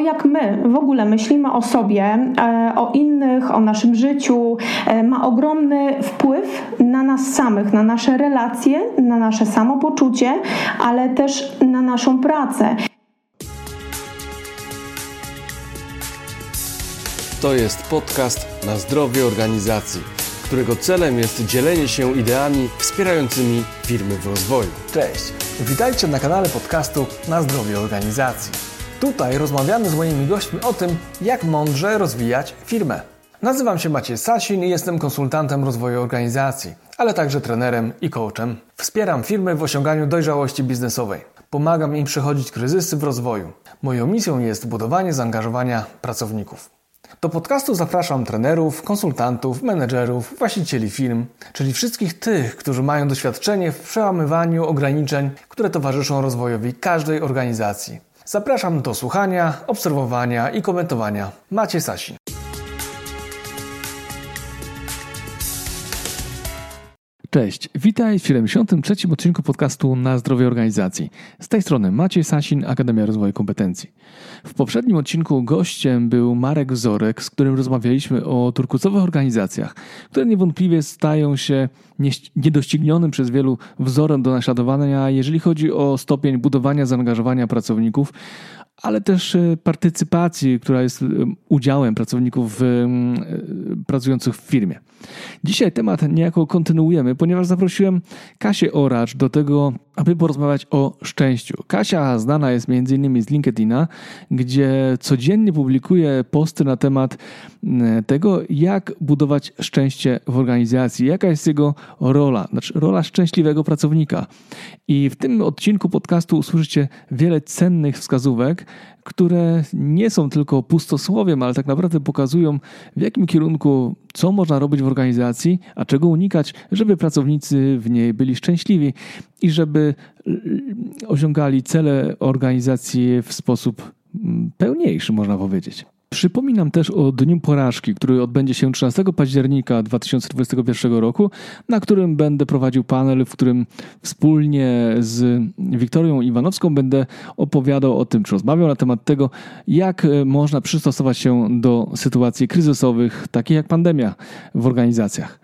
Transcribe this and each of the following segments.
to, jak my w ogóle myślimy o sobie, o innych, o naszym życiu, ma ogromny wpływ na nas samych, na nasze relacje, na nasze samopoczucie, ale też na naszą pracę. To jest podcast na zdrowie organizacji, którego celem jest dzielenie się ideami wspierającymi firmy w rozwoju. Cześć, witajcie na kanale podcastu na zdrowie organizacji. Tutaj rozmawiamy z moimi gośćmi o tym, jak mądrze rozwijać firmę. Nazywam się Maciej Sasin i jestem konsultantem rozwoju organizacji, ale także trenerem i coachem. Wspieram firmy w osiąganiu dojrzałości biznesowej. Pomagam im przechodzić kryzysy w rozwoju. Moją misją jest budowanie zaangażowania pracowników. Do podcastu zapraszam trenerów, konsultantów, menedżerów, właścicieli firm, czyli wszystkich tych, którzy mają doświadczenie w przełamywaniu ograniczeń, które towarzyszą rozwojowi każdej organizacji. Zapraszam do słuchania, obserwowania i komentowania. Macie Sasin. Cześć, witaj w 73. odcinku podcastu Na zdrowie organizacji. Z tej strony Maciej Sasin, Akademia Rozwoju Kompetencji. W poprzednim odcinku gościem był Marek Wzorek, z którym rozmawialiśmy o turkusowych organizacjach, które niewątpliwie stają się niedoścignionym przez wielu wzorem do naśladowania, jeżeli chodzi o stopień budowania zaangażowania pracowników, ale też e, partycypacji, która jest e, udziałem pracowników e, pracujących w firmie. Dzisiaj temat niejako kontynuujemy, ponieważ zaprosiłem Kasię Oracz do tego, aby porozmawiać o szczęściu. Kasia znana jest m.in. z LinkedIna, gdzie codziennie publikuje posty na temat tego, jak budować szczęście w organizacji, jaka jest jego rola, znaczy rola szczęśliwego pracownika. I w tym odcinku podcastu usłyszycie wiele cennych wskazówek, które nie są tylko pustosłowiem, ale tak naprawdę pokazują, w jakim kierunku, co można robić w organizacji, a czego unikać, żeby pracownicy w niej byli szczęśliwi i żeby osiągali cele organizacji w sposób mm, pełniejszy, można powiedzieć. Przypominam też o Dniu Porażki, który odbędzie się 13 października 2021 roku, na którym będę prowadził panel, w którym wspólnie z Wiktorią Iwanowską będę opowiadał o tym, czy rozmawiał na temat tego, jak można przystosować się do sytuacji kryzysowych, takich jak pandemia w organizacjach.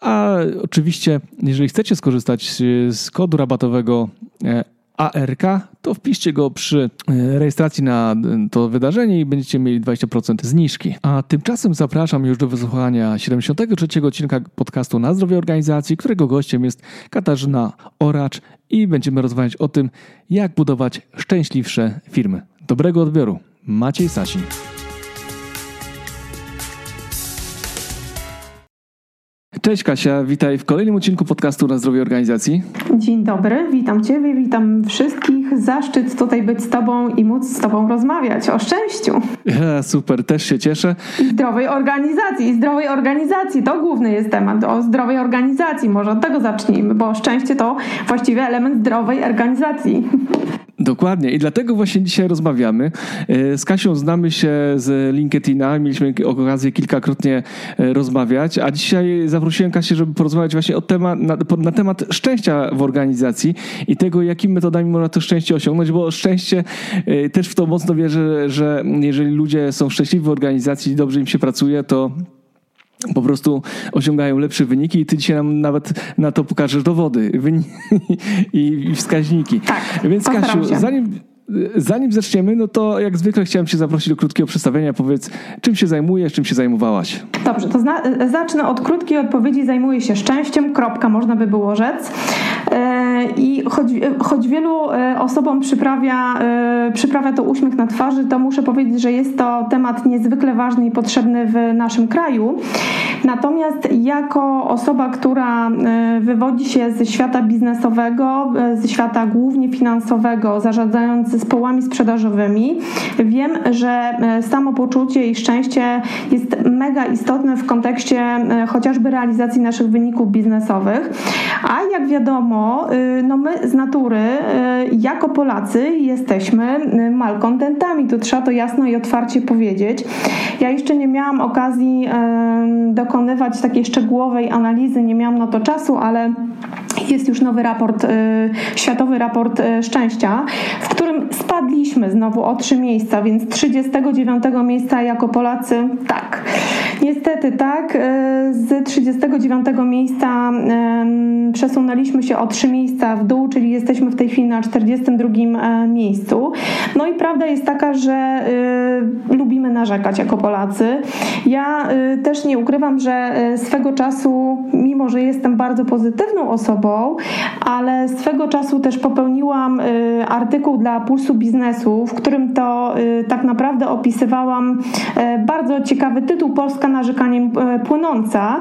A oczywiście, jeżeli chcecie skorzystać z kodu rabatowego e, ARK, to wpiszcie go przy e, rejestracji na e, to wydarzenie i będziecie mieli 20% zniżki. A tymczasem zapraszam już do wysłuchania 73 odcinka podcastu na zdrowie organizacji, którego gościem jest Katarzyna Oracz i będziemy rozmawiać o tym, jak budować szczęśliwsze firmy. Dobrego odbioru. Maciej Sasin. Cześć Kasia, witaj w kolejnym odcinku podcastu na zdrowie organizacji. Dzień dobry, witam Ciebie, witam wszystkich. Zaszczyt tutaj być z Tobą i móc z Tobą rozmawiać o szczęściu. Ja, super, też się cieszę. I zdrowej organizacji, i zdrowej organizacji, to główny jest temat, o zdrowej organizacji, może od tego zacznijmy, bo szczęście to właściwie element zdrowej organizacji. Dokładnie i dlatego właśnie dzisiaj rozmawiamy. E, z Kasią znamy się z LinkedIna, mieliśmy okazję kilkakrotnie e, rozmawiać, a dzisiaj zaprosiłem Kasię, żeby porozmawiać właśnie o temat, na, na, temat szczęścia w organizacji i tego, jakimi metodami można to szczęście osiągnąć, bo szczęście e, też w to mocno wierzę, że jeżeli ludzie są szczęśliwi w organizacji i dobrze im się pracuje, to po prostu osiągają lepsze wyniki i ty dzisiaj nam nawet na to pokażesz dowody i wskaźniki. Tak, Więc Kasiu, zanim Zanim zaczniemy, no to jak zwykle chciałem Cię zaprosić do krótkiego przedstawienia. Powiedz, czym się zajmujesz, czym się zajmowałaś? Dobrze, to zacznę od krótkiej odpowiedzi. Zajmuję się szczęściem, kropka, można by było rzec. E, I choć, choć wielu e, osobom przyprawia, e, przyprawia to uśmiech na twarzy, to muszę powiedzieć, że jest to temat niezwykle ważny i potrzebny w naszym kraju. Natomiast jako osoba, która wywodzi się ze świata biznesowego, ze świata głównie finansowego, zarządzając zespołami sprzedażowymi, wiem, że samopoczucie i szczęście jest mega istotne w kontekście chociażby realizacji naszych wyników biznesowych. A jak wiadomo, no my z natury, y, jako Polacy, jesteśmy y, malkontentami. Tu trzeba to jasno i otwarcie powiedzieć. Ja jeszcze nie miałam okazji dokonywać takiej szczegółowej analizy, nie miałam na to czasu, ale jest już nowy raport, y, światowy raport y, szczęścia, w którym spadliśmy znowu o trzy miejsca, więc 39 miejsca jako Polacy tak. Niestety tak, y, z 39 miejsca przesunęliśmy się o trzy miejsca w dół, czyli jesteśmy w tej chwili na 42 e, miejscu. No i prawda jest taka, że lubimy narzekać jako Polacy. Ja też nie ukrywam, że swego czasu, mimo że jestem bardzo pozytywną osobą, ale swego czasu też popełniłam y, artykuł dla Pulsu Biznesu, w którym to y, tak naprawdę opisywałam y, bardzo ciekawy tytuł Polska narzekaniem płynąca,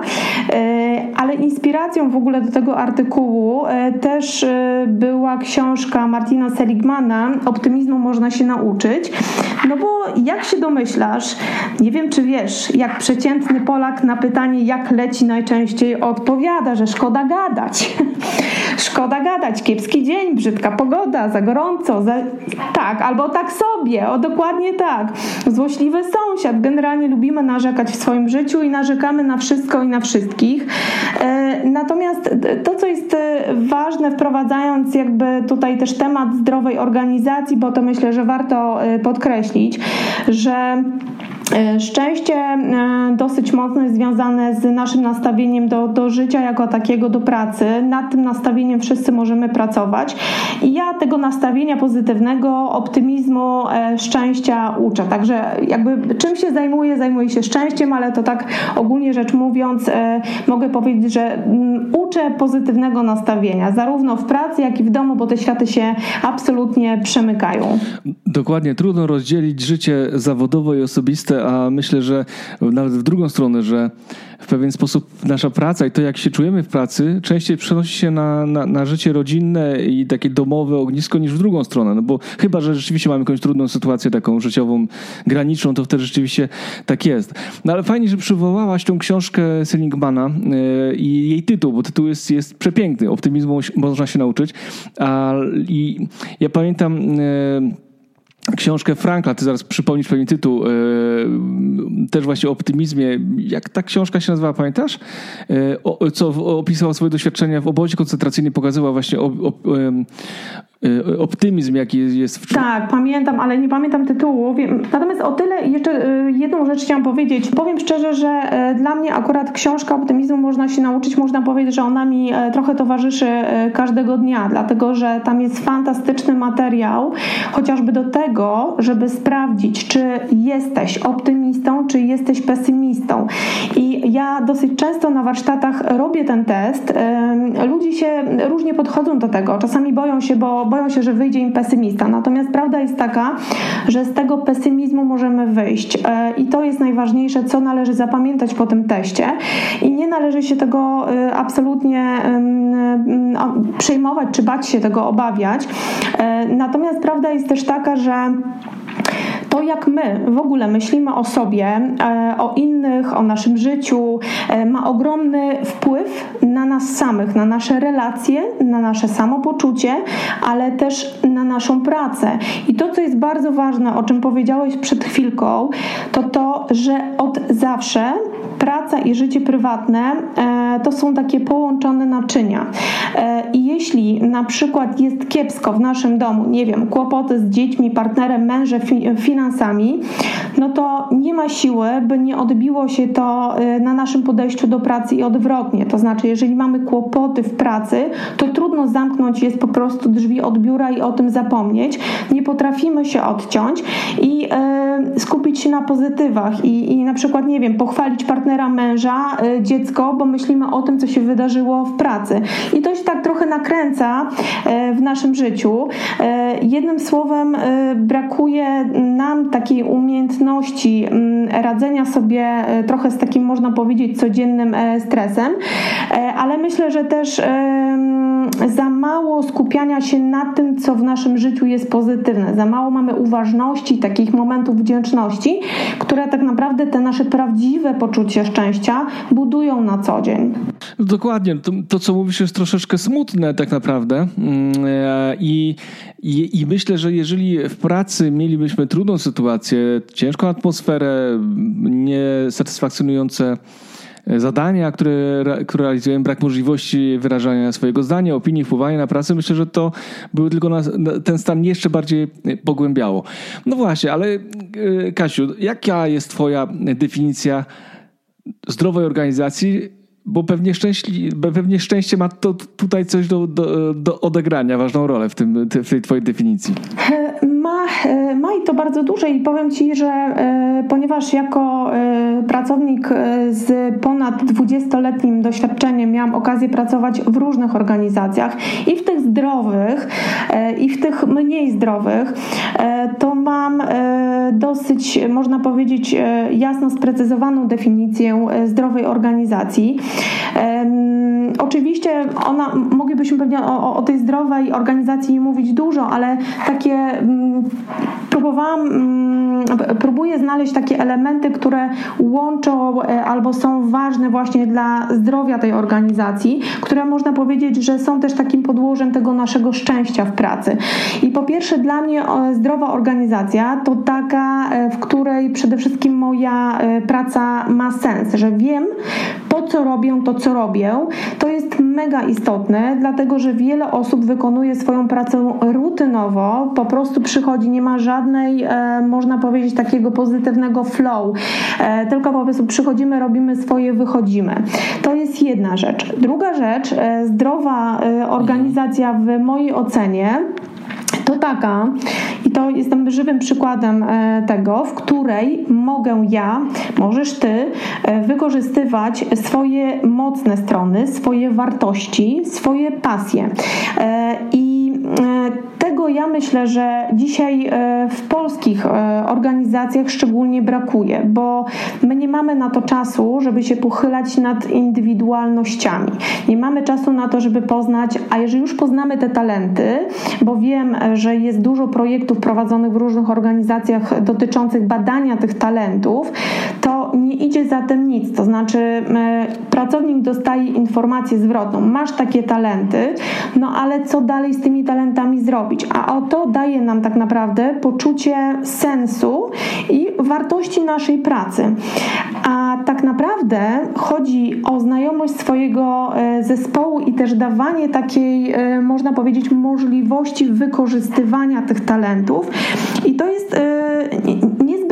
ale inspiracją w ogóle do tego artykułu też była książka Martina Seligmana Optymizmu można się nauczyć. No bo jak się domyślasz, nie wiem czy wiesz, jak przeciętny Polak na pytanie jak leci najczęściej odpowiada, że szkoda gadać. Szkoda gadać, kiepski dzień, brzydka pogoda, za gorąco, za... tak, albo tak sobie, o dokładnie tak. Złośliwy sąsiad. Generalnie lubimy narzekać w swoim życiu i narzekamy na wszystko i na wszystkich. E, natomiast to, co jest e, ważne, wprowadzając jakby tutaj też temat zdrowej organizacji, bo to myślę, że warto e, podkreślić, że szczęście e, dosyć mocno jest związane z naszym nastawieniem do, do życia jako takiego, do pracy. Nad tym nastawieniem wszyscy możemy pracować. I ja tego nastawienia pozytywnego, optymizmu, e, szczęścia uczę. Także jakby czym się zajmuję? Zajmuję się szczęściem, ale to tak ogólnie rzecz mówiąc mogę powiedzieć, że mm, uczę pozytywnego nastawienia, zarówno w pracy, jak i w domu, bo te światy się absolutnie przemykają. Dokładnie, trudno rozdzielić życie zawodowe i osobiste a myślę, że nawet w drugą stronę, że w pewien sposób nasza praca i to, jak się czujemy w pracy, częściej przenosi się na, na, na, życie rodzinne i takie domowe ognisko niż w drugą stronę. No bo chyba, że rzeczywiście mamy jakąś trudną sytuację taką życiową, graniczną, to wtedy rzeczywiście tak jest. No ale fajnie, że przywołałaś tą książkę Seligmana yy, i jej tytuł, bo tytuł jest, jest przepiękny. Optymizmu można się nauczyć. A, I ja pamiętam... Yy, książkę Frankla, ty zaraz przypomnisz pewien tytuł, yy, też właśnie o optymizmie. Jak ta książka się nazywa, pamiętasz? Yy, o, co opisała swoje doświadczenia w obozie koncentracyjnym, pokazywała właśnie o, o, Y, optymizm, jaki jest w Tak, pamiętam, ale nie pamiętam tytułu. Natomiast o tyle jeszcze jedną rzecz chciałam powiedzieć. Powiem szczerze, że dla mnie akurat książka optymizmu można się nauczyć. Można powiedzieć, że ona mi trochę towarzyszy każdego dnia, dlatego że tam jest fantastyczny materiał, chociażby do tego, żeby sprawdzić, czy jesteś optymistą, czy jesteś pesymistą. I ja dosyć często na warsztatach robię ten test. Ludzie się różnie podchodzą do tego. Czasami boją się, bo boją się, że wyjdzie im pesymista. Natomiast prawda jest taka, że z tego pesymizmu możemy wyjść. E, I to jest najważniejsze, co należy zapamiętać po tym teście. I nie należy się tego e, absolutnie przejmować, czy bać się tego, obawiać. E, natomiast prawda jest też taka, że time to, jak my w ogóle myślimy o sobie, e, o innych, o naszym życiu, e, ma ogromny wpływ na nas samych, na nasze relacje, na nasze samopoczucie, ale też na naszą pracę. I to, co jest bardzo ważne, o czym powiedziałeś przed chwilką, to to, że od zawsze praca i życie prywatne e, to są takie połączone naczynia. I jeśli na przykład jest kiepsko w naszym domu, nie wiem, kłopoty z dziećmi, partnerem, mężem, finansami, no to nie ma siły, by nie odbiło się to y, na naszym podejściu do pracy i odwrotnie. To znaczy, jeżeli mamy kłopoty w pracy, to trudno zamknąć jest po prostu drzwi od biura i o tym zapomnieć. Nie potrafimy się odciąć i y, skupić się na pozytywach i, i na przykład, nie wiem, pochwalić partnera męża, y, dziecko, bo myślimy o tym, co się wydarzyło w pracy. I to się tak trochę nakręca w naszym życiu. Jednym słowem, brakuje nam takiej umiejętności mm, radzenia sobie e, trochę z takim, można powiedzieć, codziennym e, stresem, e, ale myślę, że też za mało skupiania się na tym, co w naszym życiu jest pozytywne. Za mało mamy uważności, takich momentów wdzięczności, które tak naprawdę te nasze prawdziwe poczucie szczęścia budują na co dzień. Dokładnie. To, to co mówisz, jest troszeczkę smutne tak naprawdę. Mm, I, i, I myślę, że jeżeli w pracy mielibyśmy trudną sytuację, ciężką atmosferę, niesatysfakcjonujące zadania, które, które realizujemy, brak możliwości wyrażania swojego zdania, opinii, wpływania na pracę, myślę, że to były tylko na, ten stan jeszcze bardziej pogłębiało. No właśnie, ale Kasiu, jaka jest twoja definicja zdrowej organizacji bo pewnie, szczęśli, pewnie szczęście ma to, tutaj coś do, do, do odegrania, ważną rolę w, tym, w tej twojej definicji. Ma, ma i to bardzo duże i powiem Ci, że e, ponieważ jako e, pracownik e, z ponad 20-letnim doświadczeniem miałam okazję pracować w różnych organizacjach i w tych zdrowych i w tych mniej zdrowych, to mam dosyć, można powiedzieć, jasno sprecyzowaną definicję zdrowej organizacji. Oczywiście ona, moglibyśmy pewnie o, o tej zdrowej organizacji mówić dużo, ale takie próbowałam, mm, próbuję znaleźć takie elementy, które łączą e, albo są ważne właśnie dla zdrowia tej organizacji, które można powiedzieć, że są też takim podłożem tego naszego szczęścia w pracy. I po pierwsze dla mnie zdrowa organizacja to taka, e, w której przede wszystkim moja e, praca ma sens, że wiem po co robię to, co robię. To jest mega istotne, dlatego że wiele osób wykonuje swoją pracę rutynowo, po prostu przychodzi, nie ma żadnej, e, można powiedzieć, takiego pozytywnego flow, e, tylko po prostu przychodzimy, robimy swoje, wychodzimy. To jest jedna rzecz. Druga rzecz, e, zdrowa e, organizacja w mojej ocenie to taka, i to jestem żywym przykładem e, tego, w której mogę ja, możesz ty e, wykorzystywać swoje mocne strony, swoje wartości, swoje pasje. E, I tego ja myślę, że dzisiaj w polskich organizacjach szczególnie brakuje, bo my nie mamy na to czasu, żeby się pochylać nad indywidualnościami. Nie mamy czasu na to, żeby poznać, a jeżeli już poznamy te talenty, bo wiem, że jest dużo projektów prowadzonych w różnych organizacjach dotyczących badania tych talentów, to nie idzie za tym nic. To znaczy, e, pracownik dostaje informację zwrotną: masz takie talenty, no ale co dalej z tymi talentami zrobić? A o to daje nam tak naprawdę poczucie sensu i wartości naszej pracy. A tak naprawdę chodzi o znajomość swojego e, zespołu i też dawanie takiej, e, można powiedzieć, możliwości wykorzystywania tych talentów. I to jest trudne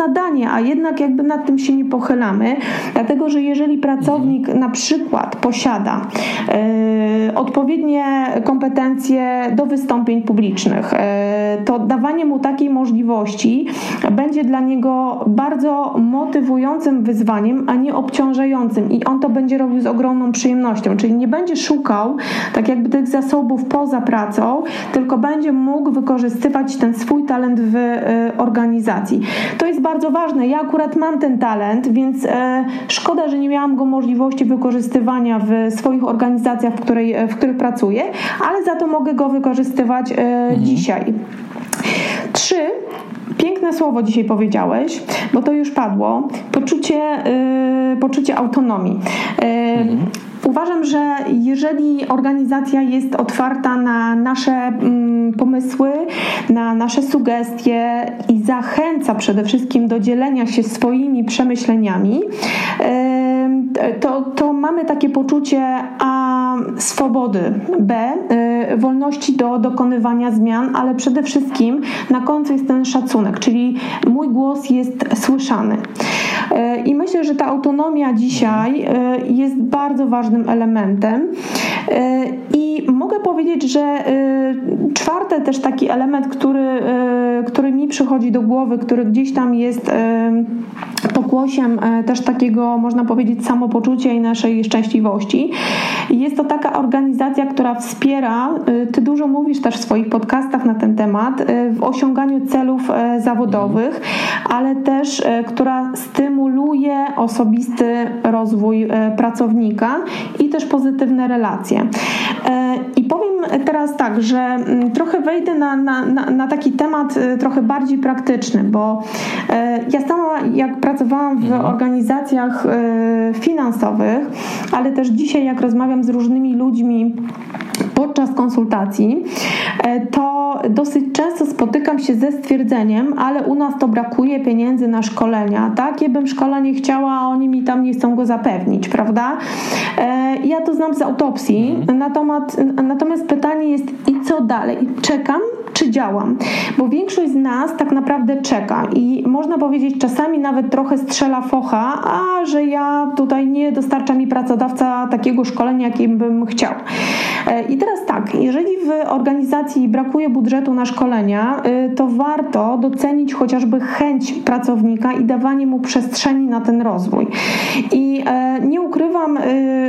zadanie, a jednak jakby nad tym się nie pochylamy, dlatego że jeżeli pracownik na przykład posiada e, odpowiednie kompetencje do wystąpień publicznych, e, to dawanie mu takiej możliwości będzie dla niego bardzo motywującym wyzwaniem, a nie obciążającym i on to będzie robił z ogromną przyjemnością, czyli nie będzie szukał tak jakby tych zasobów poza pracą, tylko będzie mógł wykorzystywać ten swój talent w e, organizacji. To jest bardzo ważne. Ja akurat mam ten talent, więc e, szkoda, że nie miałam go możliwości wykorzystywania w swoich organizacjach, w, której, w których pracuję, ale za to mogę go wykorzystywać e, mhm. dzisiaj. Trzy. Piękne słowo dzisiaj powiedziałeś, bo to już padło. Poczucie, e, poczucie autonomii. Mhm. Uważam, że jeżeli organizacja jest otwarta na nasze mm, pomysły, na nasze sugestie i zachęca przede wszystkim do dzielenia się swoimi przemyśleniami, to, to mamy takie poczucie A swobody, B y, wolności do dokonywania zmian, ale przede wszystkim na końcu jest ten szacunek, czyli mój głos jest słyszany. Y, I myślę, że ta autonomia dzisiaj y, jest bardzo ważnym elementem. I mogę powiedzieć, że czwarty też taki element, który, który mi przychodzi do głowy, który gdzieś tam jest pokłosiem też takiego, można powiedzieć, samopoczucia i naszej szczęśliwości. Jest to taka organizacja, która wspiera, y, ty dużo mówisz też w swoich podcastach na ten temat, y, w osiąganiu celów y, zawodowych, ale też która stymuluje osobisty rozwój pracownika i też pozytywne relacje. I powiem teraz tak, że mm, trochę wejdę na, na, na, taki temat trochę bardziej praktyczny, bo ja sama jak pracowałam w mhm. organizacjach finansowych, ale też dzisiaj jak rozmawiam z różnymi ludźmi podczas konsultacji, to dosyć często spotykam się ze stwierdzeniem, ale u nas to brakuje pieniędzy na szkolenia. Takie bym szkolenie chciała, a oni mi tam nie chcą go zapewnić, prawda? Ja to znam z autopsji, mhm. natomiast, natomiast pytanie jest i co dalej? Czekam, czy działam? Bo większość z nas tak naprawdę czeka i można powiedzieć czasami nawet trochę strzela focha, a że ja tutaj nie dostarcza mi pracodawca takiego szkolenia, jakim bym chciał. E, I teraz tak, jeżeli w organizacji brakuje budżetu na szkolenia, e, to warto docenić chociażby chęć pracownika i dawanie mu przestrzeni na ten rozwój. I e, nie ukrywam,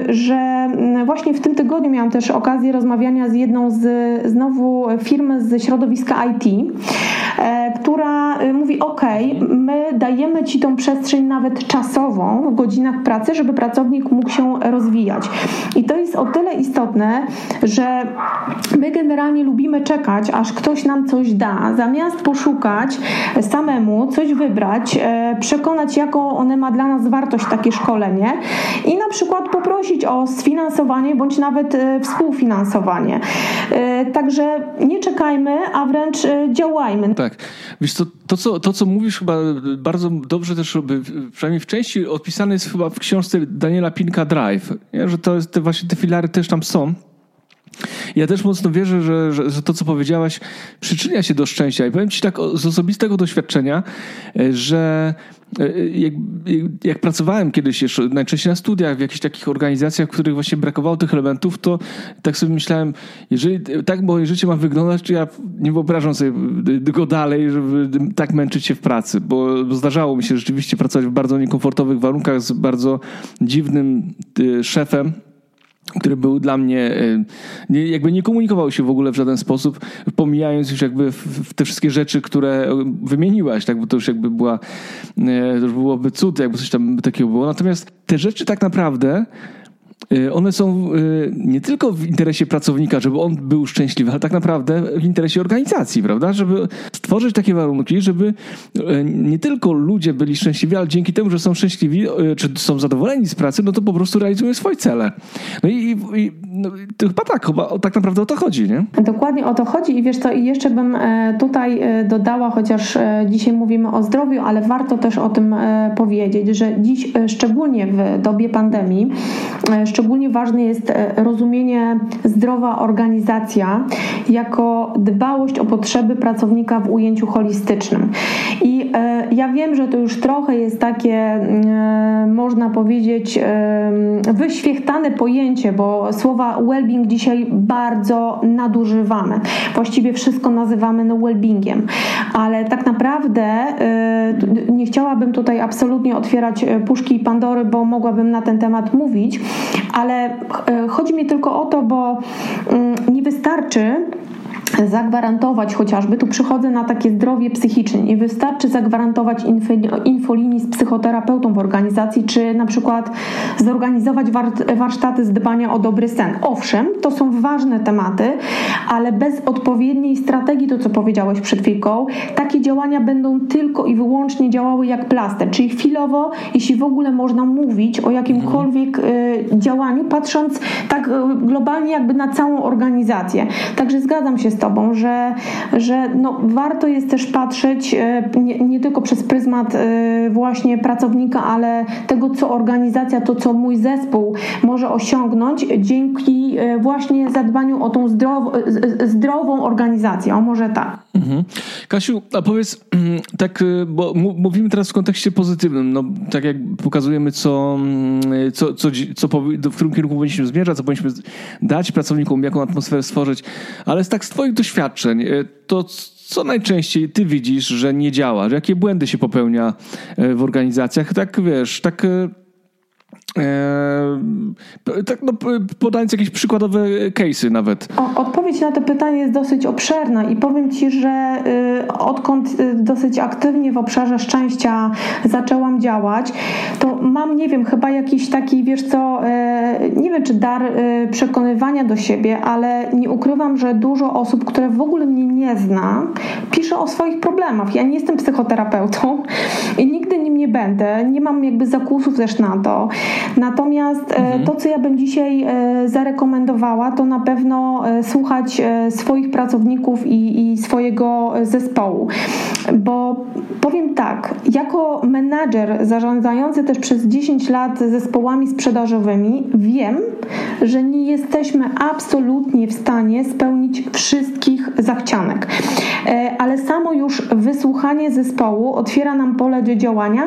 że właśnie w tym tygodniu miałam też okazję rozmawiania z jedną z znowu firmy środowiska IT, która mówi: OK, my dajemy ci tą przestrzeń nawet czasową w godzinach pracy, żeby pracownik mógł się rozwijać. I to jest o tyle istotne, że my generalnie lubimy czekać, aż ktoś nam coś da, zamiast poszukać samemu, coś wybrać, e, przekonać, jaką one ma dla nas wartość takie szkolenie i na przykład poprosić o sfinansowanie bądź nawet e, współfinansowanie. E, także nie czekajmy, a wręcz działajmy. Tak. Wiesz, to, to, co, to co mówisz chyba bardzo dobrze też, przynajmniej w części opisane jest chyba w książce Daniela Pinka Drive, nie? że to jest, te, właśnie te filary też tam są. Ja też mocno wierzę, że, że, że, to, co powiedziałaś, przyczynia się do szczęścia. I powiem Ci tak z osobistego doświadczenia, e, że jak, jak, pracowałem kiedyś jeszcze, najczęściej na studiach, w jakichś takich organizacjach, w których właśnie brakowało tych elementów, to tak sobie myślałem, jeżeli tak moje życie ma wyglądać, to ja nie wyobrażam sobie go dalej, żeby tak męczyć się w pracy, bo, zdarzało mi się rzeczywiście pracować w bardzo niekomfortowych warunkach z bardzo dziwnym szefem, który był dla mnie, e, jakby nie komunikował się w ogóle w żaden sposób, pomijając już jakby te wszystkie rzeczy, które wymieniłaś, tak, bo to już jakby była, e, to już byłoby cud, jakby coś tam takiego było. Natomiast te rzeczy tak naprawdę Y, one są y, nie tylko w interesie pracownika, żeby on był szczęśliwy, ale tak naprawdę w interesie organizacji, prawda? Żeby stworzyć takie warunki, żeby y, nie tylko ludzie byli szczęśliwi, ale dzięki temu, że są szczęśliwi, czy są zadowoleni z pracy, no to po prostu realizują swoje cele. No i, i no, to chyba tak, chyba tak naprawdę o to chodzi, nie? Dokładnie o to chodzi i wiesz co, i jeszcze bym e, tutaj e, dodała, chociaż e, dzisiaj mówimy o zdrowiu, ale warto też o tym powiedzieć, że dziś, szczególnie w dobie pandemii, szczególnie ważne jest rozumienie zdrowa organizacja jako dbałość o potrzeby pracownika w ujęciu holistycznym. I ja wiem, że to już trochę jest takie, można powiedzieć, wyświechtane pojęcie, bo słowa well-being dzisiaj bardzo nadużywamy. Właściwie wszystko nazywamy no well-beingiem, ale tak naprawdę nie chciałabym tutaj absolutnie otwierać puszki Pandory, bo mogłabym na ten temat mówić, ale y, chodzi mi tylko o to, bo mm, nie wystarczy zagwarantować chociażby, tu przychodzę na takie zdrowie psychiczne, nie wystarczy zagwarantować infolinii z psychoterapeutą w organizacji, czy na przykład zorganizować warsztaty z dbania o dobry sen. Owszem, to są ważne tematy, ale bez odpowiedniej strategii, to co powiedziałeś przed chwilką, takie działania będą tylko i wyłącznie działały jak plaster, czyli chwilowo, jeśli w ogóle można mówić o jakimkolwiek y, działaniu, patrząc tak y, globalnie jakby na całą organizację. Także zgadzam się z Tobą, że, że no, warto jest też patrzeć e, nie, nie tylko przez pryzmat e, właśnie pracownika, ale tego, co organizacja, to co mój zespół może osiągnąć dzięki e, właśnie zadbaniu o tą zdrow, zdrową organizację. O może tak. Mhm. Kasiu, a powiedz tak, bo mówimy teraz w kontekście pozytywnym, no tak jak pokazujemy, co, co, co, co w którym kierunku powinniśmy zmierzać, co powinniśmy dać pracownikom, jaką atmosferę stworzyć, ale tak z Twoich doświadczeń, e, to co najczęściej Ty widzisz, że nie działa? Jakie błędy się popełnia e, w organizacjach? Tak wiesz, tak Eee, tak, no, podając jakieś przykładowe case'y nawet. O, odpowiedź na to pytanie jest dosyć obszerna i powiem Ci, że y, odkąd y, dosyć aktywnie w obszarze szczęścia zaczęłam działać, to mam, nie wiem, chyba jakiś taki, wiesz co, y, nie wiem czy dar y, przekonywania do siebie, ale nie ukrywam, że dużo osób, które w ogóle mnie nie zna, pisze o swoich problemach. Ja nie jestem psychoterapeutą i nigdy nim nie będę, nie mam jakby zakusów też na to. Natomiast mhm. to, co ja bym dzisiaj zarekomendowała, to na pewno słuchać swoich pracowników i, i swojego zespołu. Bo powiem tak, jako menadżer zarządzający też przez 10 lat zespołami sprzedażowymi, wiem, że nie jesteśmy absolutnie w stanie spełnić wszystkich zachcianek. E, ale samo już wysłuchanie zespołu otwiera nam pole do działania,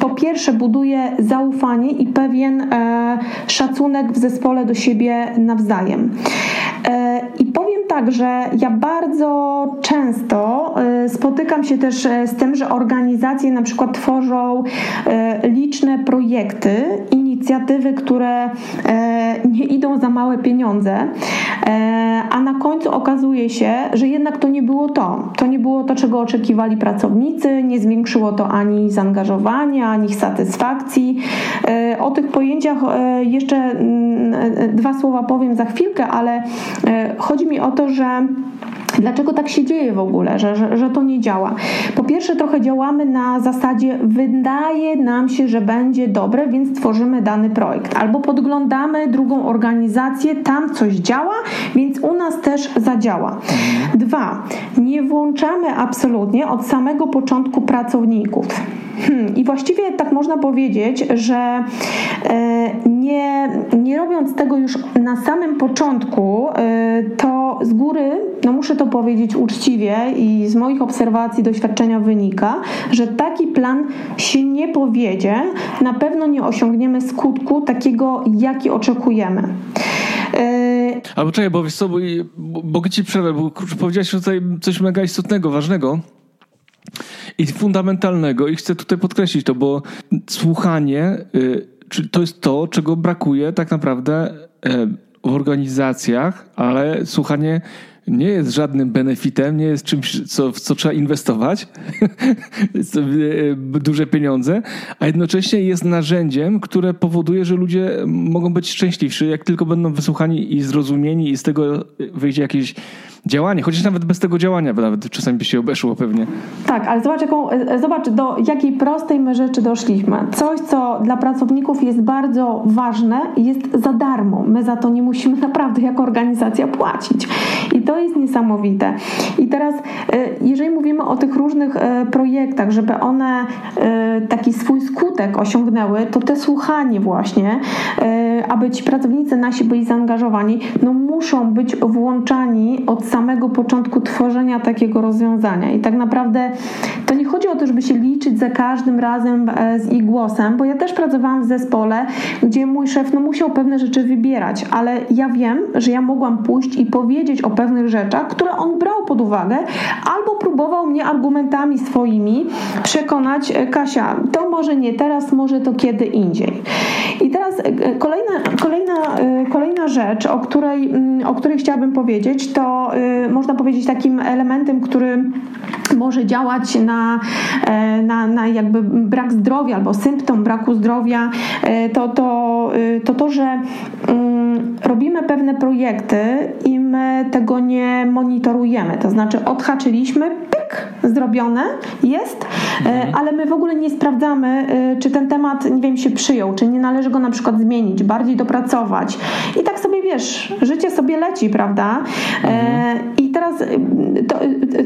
po pierwsze buduje zaufanie i pewien e, szacunek w zespole do siebie nawzajem. E, I powiem tak, że ja bardzo często e, spotykam się też z tym, że organizacje na przykład tworzą liczne projekty, inicjatywy, które nie idą za małe pieniądze, a na końcu okazuje się, że jednak to nie było to. To nie było to, czego oczekiwali pracownicy, nie zwiększyło to ani zaangażowania, ani ich satysfakcji. O tych pojęciach jeszcze mm, dwa słowa powiem za chwilkę, ale E, chodzi mi o to, że Dlaczego tak się dzieje w ogóle, że, że, że, to nie działa? Po pierwsze, trochę działamy na zasadzie wydaje nam się, że będzie dobre, więc tworzymy dany projekt. Albo podglądamy drugą organizację, tam coś działa, więc u nas też zadziała. Dwa, nie włączamy absolutnie od samego początku pracowników. Hmm, I właściwie tak można powiedzieć, że e, nie, nie robiąc tego już na samym początku, e, to z góry, no muszę to powiedzieć uczciwie i z moich obserwacji, doświadczenia wynika, że taki plan się nie powiedzie, na pewno nie osiągniemy skutku takiego, jaki oczekujemy. E, Albo czekaj, bo wiesz co, bo, bo, bo ci przerwę, bo powiedziałeś tutaj coś mega istotnego, ważnego i fundamentalnego i chcę tutaj podkreślić to, bo słuchanie y, to jest to, czego brakuje tak naprawdę y, w organizacjach, ale słuchanie nie jest żadnym benefitem, nie jest czymś, co, w co trzeba inwestować, e, duże pieniądze, a jednocześnie jest narzędziem, które powoduje, że ludzie mogą być szczęśliwsi, jak tylko będą wysłuchani i zrozumieni i z tego wyjdzie jakieś działanie, chociaż nawet bez tego działania nawet czasami by się obeszło pewnie. Tak, ale zobacz, jaką, zobacz do jakiej prostej my rzeczy doszliśmy. Coś, co dla pracowników jest bardzo ważne, jest za darmo. My za to nie musimy naprawdę jako organizacja płacić. I to jest niesamowite. I teraz, e, jeżeli mówimy o tych różnych e, projektach, żeby one e, taki swój skutek osiągnęły, to te słuchanie właśnie, aby ci pracownicy nasi byli zaangażowani, no muszą być włączani od samego początku tworzenia takiego rozwiązania. I tak naprawdę to nie chodzi o to, żeby się liczyć za każdym razem e, z ich głosem, bo ja też pracowałam w zespole, gdzie mój szef no, musiał pewne rzeczy wybierać, ale ja wiem, że ja mogłam pójść i powiedzieć o pewnych rzeczach, które on brał pod uwagę, albo próbował mnie argumentami swoimi przekonać, e, Kasia, to może nie teraz, może to kiedy indziej. I teraz e, kolejna, kolejna, kolejna rzecz, o której, mm, o której chciałabym powiedzieć, to można powiedzieć takim elementem, który może działać na, e, na, na jakby brak zdrowia albo symptom braku zdrowia, e, to to, e, to, to że mm, robimy pewne projekty i my tego nie monitorujemy. To znaczy odhaczyliśmy, pyk, zrobione, jest, mhm. ale my w ogóle nie sprawdzamy, czy ten temat, nie wiem, się przyjął, czy nie należy go na przykład zmienić, bardziej dopracować. I tak sobie wiesz, życie sobie leci, prawda? Mhm. I teraz to,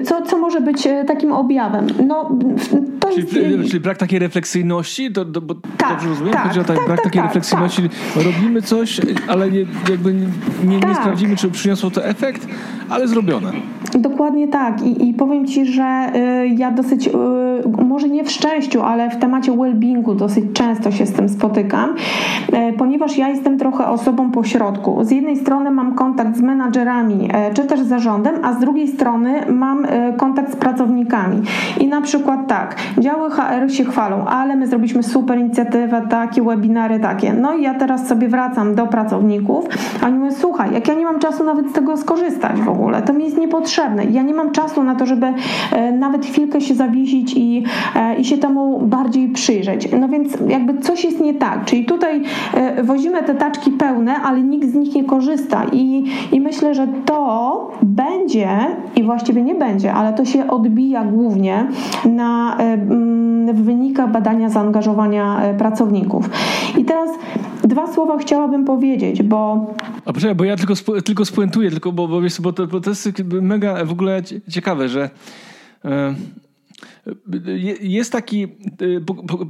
co, co może być takim objawem? No, to czyli, jest... czyli brak takiej refleksyjności? To, to, bo tak, dobrze rozumiem? Tak, Chodzi o tak, tak brak tak, takiej tak, refleksyjności. Tak. Robimy coś, ale nie, jakby nie, nie, nie sprawdzimy, czy przyniosło to efekt, ale zrobione. Dokładnie tak. I, i powiem Ci, że y, ja dosyć, y, może nie w szczęściu, ale w temacie well-beingu dosyć często się z tym spotykam, y, ponieważ ja jestem trochę osobą pośrodku. Z jednej strony mam kontakt z menadżerami, czy też zarządem, a z drugiej strony mam kontakt z pracownikami. I na przykład tak, działy HR się chwalą, ale my zrobiliśmy super inicjatywę, takie webinary, takie. No i ja teraz sobie wracam do pracowników, a oni mówią, słuchaj, jak ja nie mam czasu nawet z tego skorzystać w ogóle, to mi jest niepotrzebne. Ja nie mam czasu na to, żeby nawet chwilkę się zawiesić i, e, i się temu bardziej przyjrzeć. No więc jakby coś jest nie tak. Czyli tutaj e, wozimy te taczki pełne, ale nikt z nich nie korzysta i, i myślę, że to będzie i właściwie nie będzie, ale to się odbija głównie na wynikach badania zaangażowania pracowników. I teraz dwa słowa chciałabym powiedzieć, bo... A poczekaj, bo ja tylko, spu, tylko spuentuję, tylko, bo, bo, bo, to, bo to jest mega w ogóle ciekawe, że jest taki,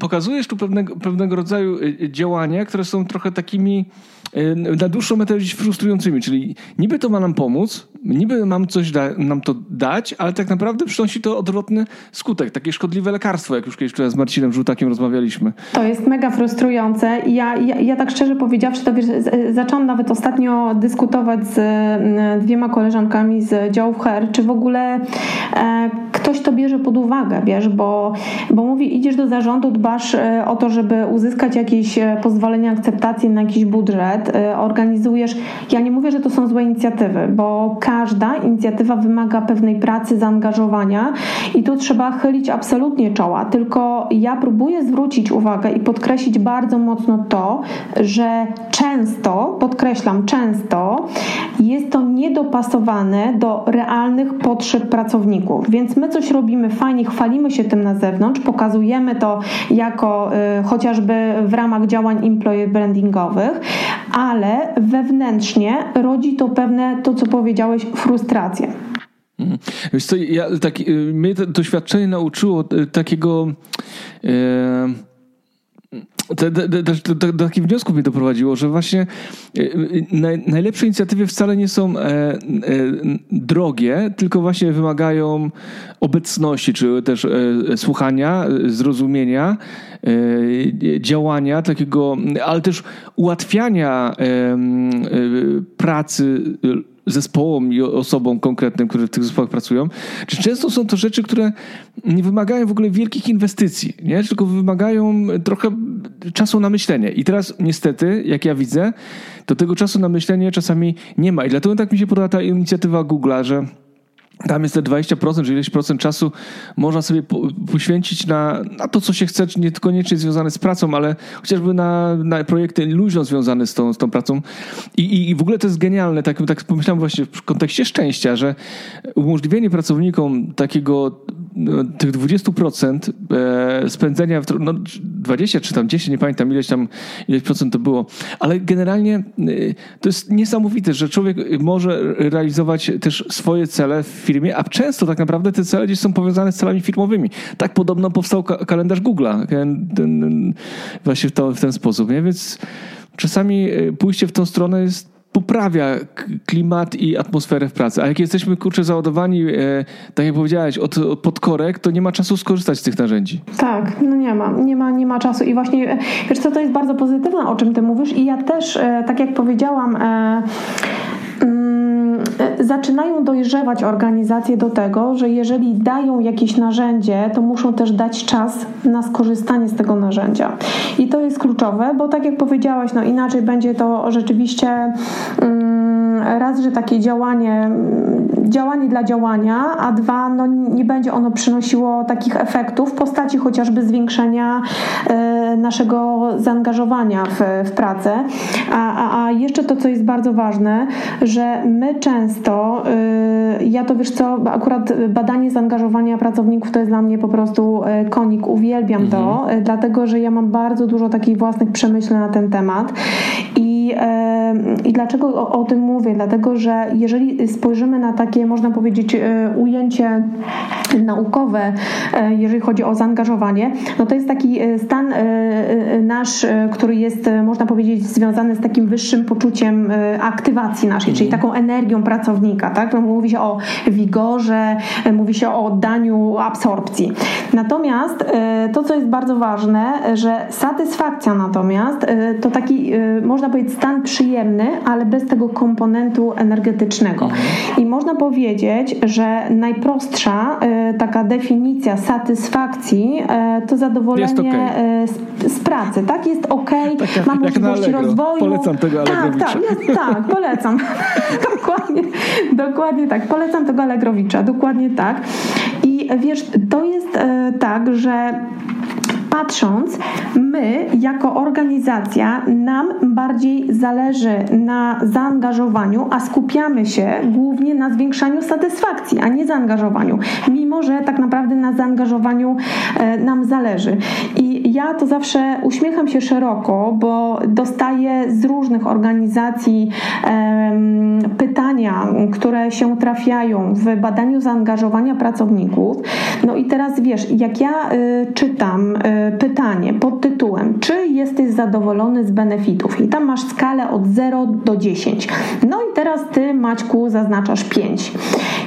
pokazujesz tu pewnego, pewnego rodzaju działania, które są trochę takimi na dłuższą metę frustrującymi, czyli niby to ma nam pomóc, niby mam coś da, nam to dać, ale tak naprawdę przynosi to odwrotny skutek, takie szkodliwe lekarstwo, jak już kiedyś z Marcinem Żółtakiem rozmawialiśmy. To jest mega frustrujące ja, ja, ja tak szczerze powiedziawszy, to wiesz, zaczęłam nawet ostatnio dyskutować z dwiema koleżankami z działów HR, czy w ogóle e, ktoś to bierze pod uwagę, wiesz, bo, bo mówi, idziesz do zarządu, dbasz e, o to, żeby uzyskać jakieś e, pozwolenie, akceptację na jakiś budżet, e, organizujesz. Ja nie mówię, że to są złe inicjatywy, bo każda inicjatywa wymaga pewnej pracy, zaangażowania i tu trzeba chylić absolutnie czoła. Tylko ja próbuję zwrócić uwagę i podkreślić bardzo mocno to, że często, podkreślam, często jest to niedopasowane do realnych potrzeb pracowników. Więc my coś robimy fajnie, chwalimy się tym na zewnątrz, pokazujemy to jako y, chociażby w ramach działań employer brandingowych, ale wewnętrznie rodzi to pewne, to co powiedziałeś, frustrację. Mhm. Wiesz co, ja, tak, y, mnie to doświadczenie nauczyło y, takiego... Yy do, takich wniosków mnie doprowadziło, że właśnie e, e, najlepsze inicjatywy wcale nie są e, drogie, tylko właśnie wymagają obecności, czy też słuchania, zrozumienia, działania takiego, ale też ułatwiania pracy zespołom i osobom konkretnym, które w tych zespołach pracują, czy często są to rzeczy, które nie wymagają w ogóle wielkich inwestycji, nie? tylko wymagają trochę czasu na myślenie. I teraz niestety, jak ja widzę, to tego czasu na myślenie czasami nie ma. I dlatego tak mi się podoba ta inicjatywa Google'a, że tam jest te 20%, czy ileś procent czasu można sobie poświęcić na, na to, co się chce, nie koniecznie związane z pracą, ale chociażby na, na projekty luźno związane z tą, z tą pracą. I, i, I w ogóle to jest genialne, tak, tak pomyślałem właśnie w kontekście szczęścia, że umożliwienie pracownikom takiego tych 20% e, spędzenia, w, no 20 czy tam 10, nie pamiętam ileś tam, ileś procent to było, ale generalnie e, to jest niesamowite, że człowiek może realizować też swoje cele w firmie, a często tak naprawdę te cele gdzieś są powiązane z celami firmowymi. Tak podobno powstał kalendarz Google'a, właśnie w, to, w ten sposób, nie? Więc czasami e, pójście w tą stronę jest poprawia klimat i atmosferę w pracy. A jak jesteśmy kurczę załadowani, e, tak jak powiedziałeś, od, od podkorek, to nie ma czasu skorzystać z tych narzędzi. Tak, no nie ma, nie ma, nie ma czasu. I właśnie, e, wiesz co, to jest bardzo pozytywne, o czym ty mówisz i ja też, e, tak jak powiedziałam, e, zaczynają dojrzewać organizacje do tego, że jeżeli dają jakieś narzędzie, to muszą też dać czas na skorzystanie z tego narzędzia. I to jest kluczowe, bo tak jak powiedziałaś, no inaczej będzie to rzeczywiście mm, raz, że takie działanie, działanie dla działania, a dwa, no nie będzie ono przynosiło takich efektów w postaci chociażby zwiększenia e, naszego zaangażowania w, w pracę. A, a, a jeszcze to, co jest bardzo ważne, że my często, e, ja to wiesz co, akurat badanie zaangażowania pracowników to jest dla mnie po prostu e, konik, uwielbiam mhm. to, dlatego, że ja mam bardzo dużo takich własnych przemyśleń na ten temat i, i dlaczego o, o tym mówię? Dlatego, że jeżeli spojrzymy na takie, można powiedzieć, ujęcie naukowe, jeżeli chodzi o zaangażowanie, no to jest taki stan nasz, który jest, można powiedzieć, związany z takim wyższym poczuciem aktywacji naszej, czyli taką energią pracownika, tak? Mówi się o wigorze, mówi się o oddaniu absorpcji. Natomiast to, co jest bardzo ważne, że satysfakcja natomiast to taki, można powiedzieć, stan przyjemny, ale bez tego komponentu energetycznego. Mhm. I można powiedzieć, że najprostsza taka definicja satysfakcji to zadowolenie okay. z, z, pracy, tak? Jest ok, tak, mam możliwości rozwoju. Polecam tego Tak, tak, jest, tak, polecam. dokładnie, dokładnie tak. Polecam tego Allegrowicza, dokładnie tak. I wiesz, to jest tak, że patrząc, my jako organizacja nam bardziej zależy na zaangażowaniu, a skupiamy się głównie na zwiększaniu satysfakcji, a nie zaangażowaniu, mimo że tak naprawdę na zaangażowaniu e, nam zależy. I ja to zawsze uśmiecham się szeroko, bo dostaję z różnych organizacji pytania, które się trafiają w badaniu zaangażowania pracowników. No i teraz wiesz, jak ja y, czytam y, pytanie pod tytułem, czy jesteś zadowolony z benefitów? I tam masz skalę od 0 do 10. No i teraz ty, Maćku, zaznaczasz 5.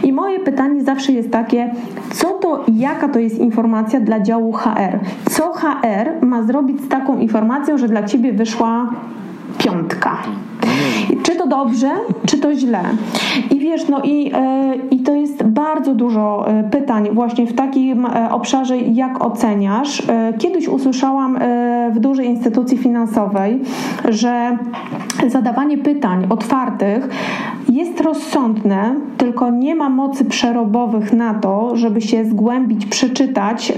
I moje pytanie zawsze jest takie, co to, jaka to jest informacja dla działu HR? Co HR ma zrobić z taką informacją, że dla ciebie wyszła piątka? Czy to dobrze, czy to źle? I wiesz, no i, e, i to jest bardzo dużo e, pytań właśnie w takim e, obszarze, jak oceniasz. Kiedyś usłyszałam w dużej instytucji finansowej, że zadawanie pytań otwartych jest rozsądne, tylko nie ma mocy przerobowych na to, żeby się zgłębić, przeczytać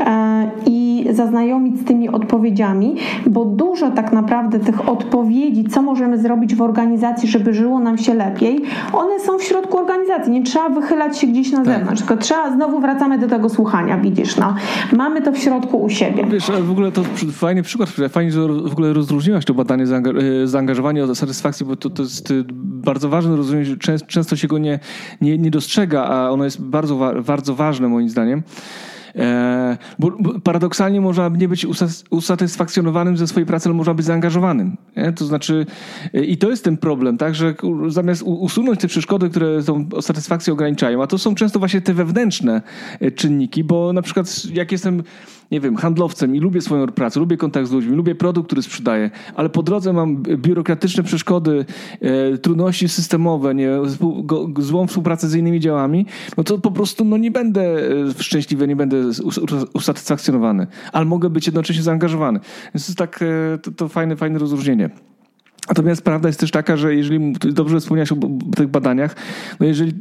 i zaznajomić z tymi odpowiedziami, bo dużo tak naprawdę tych odpowiedzi, co możemy zrobić w organizacji, żeby żyło nam się lepiej, one są w środku organizacji. Nie trzeba wychylać się gdzieś na tak. zewnątrz, tylko trzeba, znowu wracamy do tego słuchania, widzisz, no. Mamy to w środku u siebie. Wiesz, w ogóle to fajny przykład, fajnie, że w ogóle rozróżniłaś to badanie e, zaangażowania od satysfakcji, bo to, to jest y, bardzo ważne rozróżnienie, często się go nie, nie, nie dostrzega, a ono jest bardzo, bardzo ważne moim zdaniem. E, bo, paradoksalnie można nie być usatysfakcjonowanym ze swojej pracy, ale można być zaangażowanym. Nie? To znaczy, e, i to jest ten problem, tak, że zamiast usunąć te przeszkody, które tą satysfakcję ograniczają, a to są często właśnie te wewnętrzne e, czynniki, bo na przykład jak jestem nie wiem, handlowcem i lubię swoją pracę, lubię kontakt z ludźmi, lubię produkt, który sprzedaję, ale po drodze mam biurokratyczne przeszkody, e, trudności systemowe, nie, go, złą współpracę z innymi działami, no to po prostu no, nie będę e, szczęśliwy, nie będę usatysfakcjonowany, ale mogę być jednocześnie zaangażowany. Więc to jest tak, e, to, to fajne, fajne rozróżnienie. Natomiast prawda jest też taka, że jeżeli dobrze wspomniałeś o tych badaniach, no jeżeli y,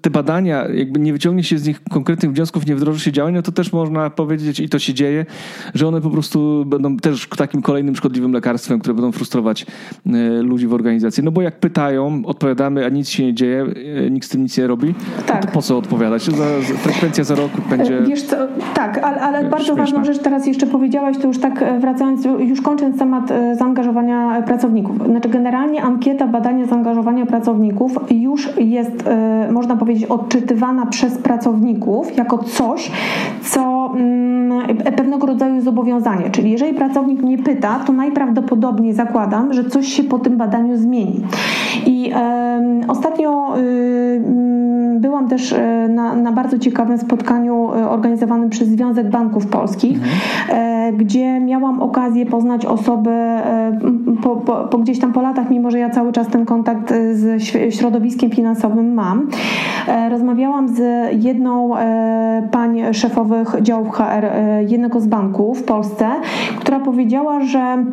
te badania, jakby nie wyciągnie się z nich konkretnych wniosków, nie wdroży się działań, no to też można powiedzieć, i to się dzieje, że one po prostu będą też takim kolejnym szkodliwym lekarstwem, które będą frustrować y, ludzi w organizacji. No bo jak pytają, odpowiadamy, a nic się nie dzieje, y, nikt z tym nic nie robi, tak. no to po co odpowiadać? Za, za, frekwencja za rok będzie... Wiesz co, tak, ale, ale bardzo ważną rzecz teraz jeszcze powiedziałaś, to już tak e, wracając, już kończąc temat e, zaangażowania pracowników. Znaczy generalnie ankieta badania zaangażowania pracowników już jest, e, można powiedzieć, odczytywana przez pracowników jako coś, co mm, pewnego rodzaju zobowiązanie. Czyli jeżeli pracownik mnie pyta, to najprawdopodobniej zakładam, że coś się po tym badaniu zmieni. I ostatnio y, byłam też e, na, na bardzo ciekawym spotkaniu organizowanym przez Związek Banków Polskich, mhm. gdzie miałam okazję poznać osoby po, po, po, gdzieś tam po latach, mimo że ja cały czas ten kontakt e, z środowiskiem finansowym mam. E, rozmawiałam z jedną e, pań szefowych działów HR jednego z banków w Polsce, która powiedziała, że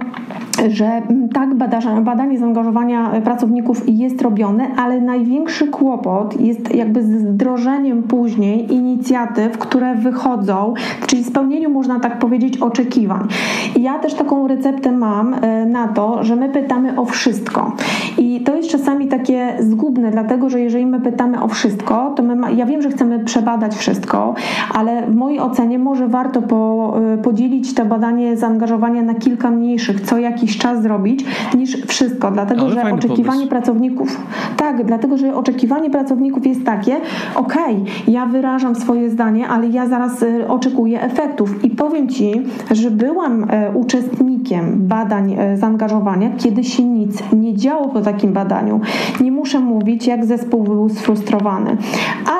że tak badanie, badanie zaangażowania pracowników jest robione, ale największy kłopot jest jakby z wdrożeniem później inicjatyw, które wychodzą, czyli spełnieniu, można tak powiedzieć, oczekiwań. I ja też taką receptę mam na to, że my pytamy o wszystko. I to jest czasami takie zgubne, dlatego że jeżeli my pytamy o wszystko, to my ma, ja wiem, że chcemy przebadać wszystko, ale w mojej ocenie może warto po, y, podzielić to badanie zaangażowania na kilka mniejszych, co jakiś czas zrobić, niż wszystko, dlatego ale że oczekiwanie pomysł. pracowników, tak, dlatego że oczekiwanie pracowników jest takie, okej, okay, ja wyrażam swoje zdanie, ale ja zaraz y, oczekuję efektów i powiem Ci, że byłam y, uczestnikiem badań zaangażowania, kiedy się nic nie działo po takim badaniu. Nie muszę mówić, jak zespół był sfrustrowany.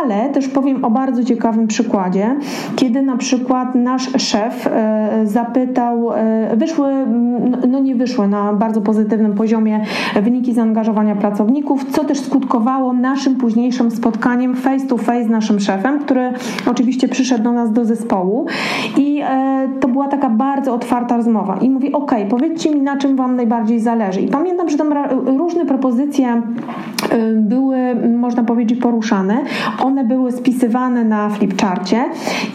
Ale też powiem o bardzo ciekawym przykładzie, kiedy na przykład nasz szef e, zapytał, e, wyszły, no nie wyszły na bardzo pozytywnym poziomie wyniki zaangażowania pracowników, co też skutkowało naszym późniejszym spotkaniem face to face z naszym szefem, który oczywiście przyszedł do nas do zespołu i e, to była taka bardzo otwarta rozmowa i mówi, ok, powiedzcie mi, na czym wam najbardziej zależy. I pamiętam, że tam różne propozycje były, można powiedzieć, poruszane. One były spisywane na flipcharcie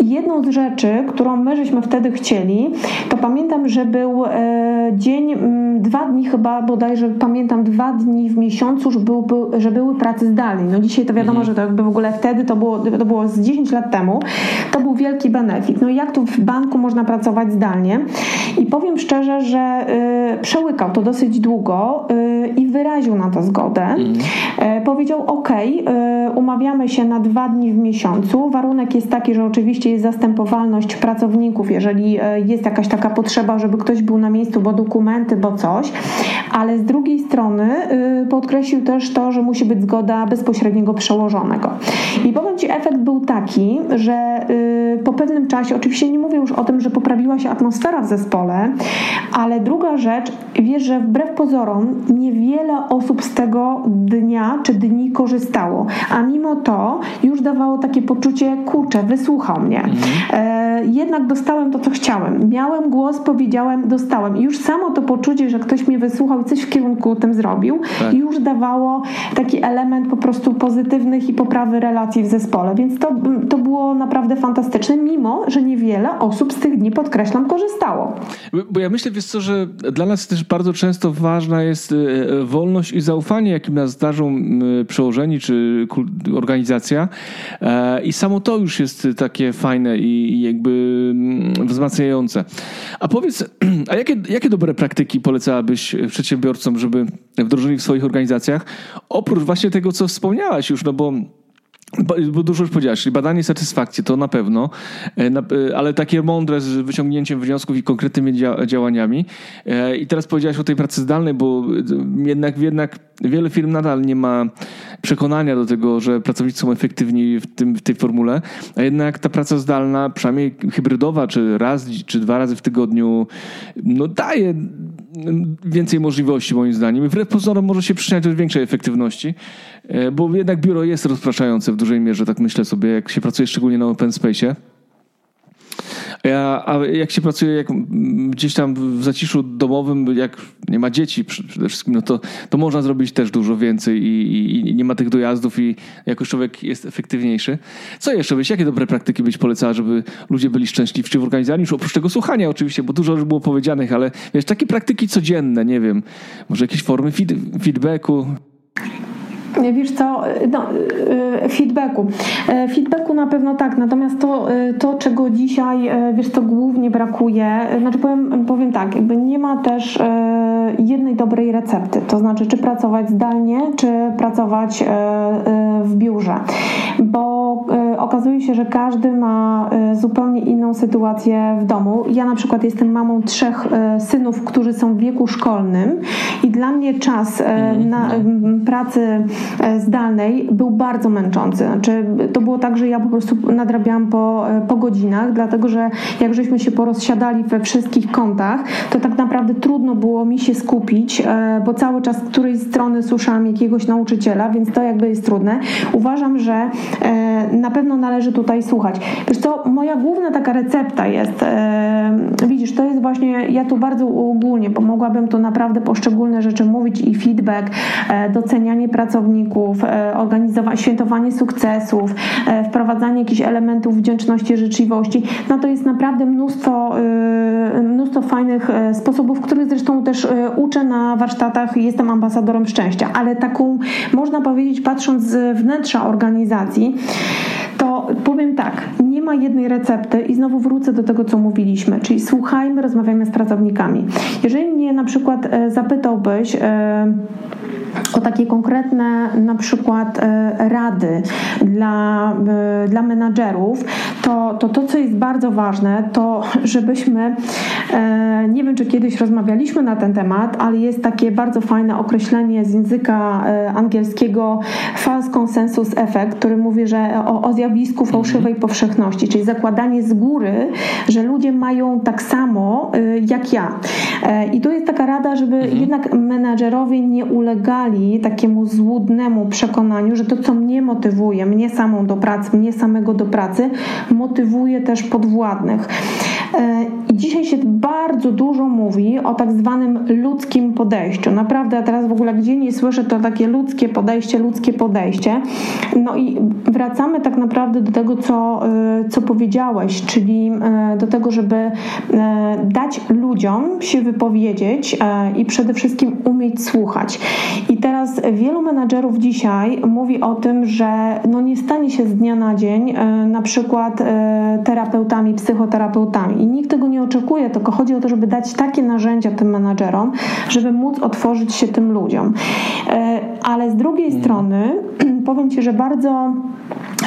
i jedną z rzeczy, którą my żeśmy wtedy chcieli, to pamiętam, że był e, dzień, dwa dni chyba bodajże, pamiętam, dwa dni w miesiącu, że, był, że były pracy zdalnej. No dzisiaj to wiadomo, mhm. że to jakby w ogóle wtedy, to było, to było z 10 lat temu, to był wielki benefit. No i jak tu w banku można pracować zdalnie? I powiem szczerze, że y, przełykał to dosyć długo y, i wyraził na to zgodę. Mhm. Y, powiedział, ok, umawiamy się na dwa dni w miesiącu. Warunek jest taki, że oczywiście jest zastępowalność pracowników, jeżeli jest jakaś taka potrzeba, żeby ktoś był na miejscu, bo dokumenty, bo coś, ale z drugiej strony podkreślił też to, że musi być zgoda bezpośredniego przełożonego. I powiem Ci, efekt był taki, że po pewnym czasie, oczywiście nie mówię już o tym, że poprawiła się atmosfera w zespole, ale druga rzecz, wiesz, że wbrew pozorom niewiele osób z tego dnia czy dni korzystało, a mimo to już dawało takie poczucie, kurczę, wysłuchał mnie. Mhm. E, jednak dostałem to, co chciałem. Miałem głos, powiedziałem, dostałem. I już samo to poczucie, że ktoś mnie wysłuchał i coś w kierunku tym zrobił, tak. już dawało taki element po prostu pozytywnych i poprawy relacji w zespole. Więc to, to było naprawdę fantastyczne, mimo, że niewiele osób z tych dni, podkreślam, korzystało. Bo ja myślę, wiesz co, że dla nas też bardzo często ważna jest e, e, wolność i zaufanie, jakim nas zdarzą przełożeni czy organizacja. E, I samo to już jest takie fajne i jakby wzmacniające. A powiedz, a jakie, jakie dobre praktyki polecałabyś przedsiębiorcom, żeby wdrożyli w swoich organizacjach? Oprócz właśnie tego, co wspomniałaś już, no bo bo dużo już powiedziałeś, czyli badanie satysfakcji to na pewno, e, e, ale takie mądre z wyciągnięciem wniosków i konkretnymi działaniami. E, I teraz powiedziałeś o tej pracy zdalnej, bo jednak, jednak wiele firm nadal nie ma przekonania do tego, że pracownicy są efektywni w, tym, w tej formule, a jednak ta praca zdalna, przynajmniej hybrydowa, czy raz, czy dwa razy w tygodniu, no daje więcej możliwości moim zdaniem. Wbrew pozorom może się przyczyniać do większej efektywności, bo jednak biuro jest rozpraszające w dużej mierze, tak myślę sobie, jak się pracuje szczególnie na open space'ie. A, a jak się pracuje jak gdzieś tam w zaciszu domowym, jak nie ma dzieci przede wszystkim, no to, to można zrobić też dużo więcej i, i, i nie ma tych dojazdów i jakoś człowiek jest efektywniejszy. Co jeszcze byś? Jakie dobre praktyki być polecała, żeby ludzie byli szczęśliwsi w organizacji? Już oprócz tego słuchania oczywiście, bo dużo już było powiedzianych, ale wiesz, takie praktyki codzienne, nie wiem, może jakieś formy feed, feedbacku, Wiesz co, no, y, feedbacku. E, feedbacku na pewno tak, natomiast to, y, to czego dzisiaj, e, wiesz co, głównie brakuje, e, znaczy powiem, powiem tak, jakby nie ma też jednej dobrej recepty, to znaczy czy pracować zdalnie, czy pracować w biurze, bo okazuje się, że każdy ma zupełnie inną sytuację w domu. Ja na przykład jestem mamą trzech synów, którzy są w wieku szkolnym i dla mnie czas mhm, na pracy zdalnej był bardzo męczący. Znaczy, to było tak, że ja po prostu nadrabiałam po, e, po godzinach, dlatego że jak żeśmy się porozsiadali we wszystkich kątach, to tak naprawdę trudno było mi się skupić, e, bo cały czas z której strony słyszałam jakiegoś nauczyciela, więc to jakby jest trudne. Uważam, że na pewno należy tutaj słuchać. Wiesz co, moja główna taka recepta jest, widzisz, to jest właśnie, ja tu bardzo ogólnie, bo mogłabym tu naprawdę poszczególne rzeczy mówić i feedback, docenianie pracowników, e, organizowanie, świętowanie sukcesów, e, wprowadzanie jakichś elementów wdzięczności, życzliwości. No to jest naprawdę mnóstwo, e, mnóstwo fajnych sposobów, których zresztą też uczę na warsztatach. Jestem ambasadorem szczęścia, ale taką, można powiedzieć, patrząc z wnętrza organizacji, to powiem tak, nie ma jednej recepty i znowu wrócę do tego, co mówiliśmy, czyli słuchajmy, rozmawiajmy z pracownikami. Jeżeli mnie na przykład zapytałbyś, o takie konkretne na przykład e, rady dla, e, dla menadżerów, to, to to, co jest bardzo ważne, to żebyśmy E, nie wiem, czy kiedyś rozmawialiśmy na ten temat, ale jest takie bardzo fajne określenie z języka angielskiego false consensus effect, który mówi, że o, o zjawisku fałszywej powszechności, czyli zakładanie z góry, że ludzie mają tak samo jak ja. I tu jest taka rada, żeby mhm. jednak menadżerowie nie ulegali takiemu złudnemu przekonaniu, że to, co mnie motywuje, mnie samą do pracy, mnie samego do pracy, motywuje też podwładnych. E, I dzisiaj się bardzo dużo mówi o tak zwanym ludzkim podejściu. Naprawdę, a teraz w ogóle gdzie nie słyszę, to takie ludzkie podejście, ludzkie podejście. No i wracamy tak naprawdę do tego, co, e, co powiedziałeś, czyli e, do tego, żeby dać ludziom się wypowiedzieć i przede wszystkim umieć słuchać. I teraz wielu menadżerów dzisiaj mówi o tym, że no nie stanie się z dnia na dzień na przykład terapeutami, psychoterapeutami i nikt tego nie oczekuje, tylko chodzi o to, żeby dać takie narzędzia tym menadżerom, żeby móc otworzyć się tym ludziom. E, ale z drugiej mhm. strony powiem Ci, że bardzo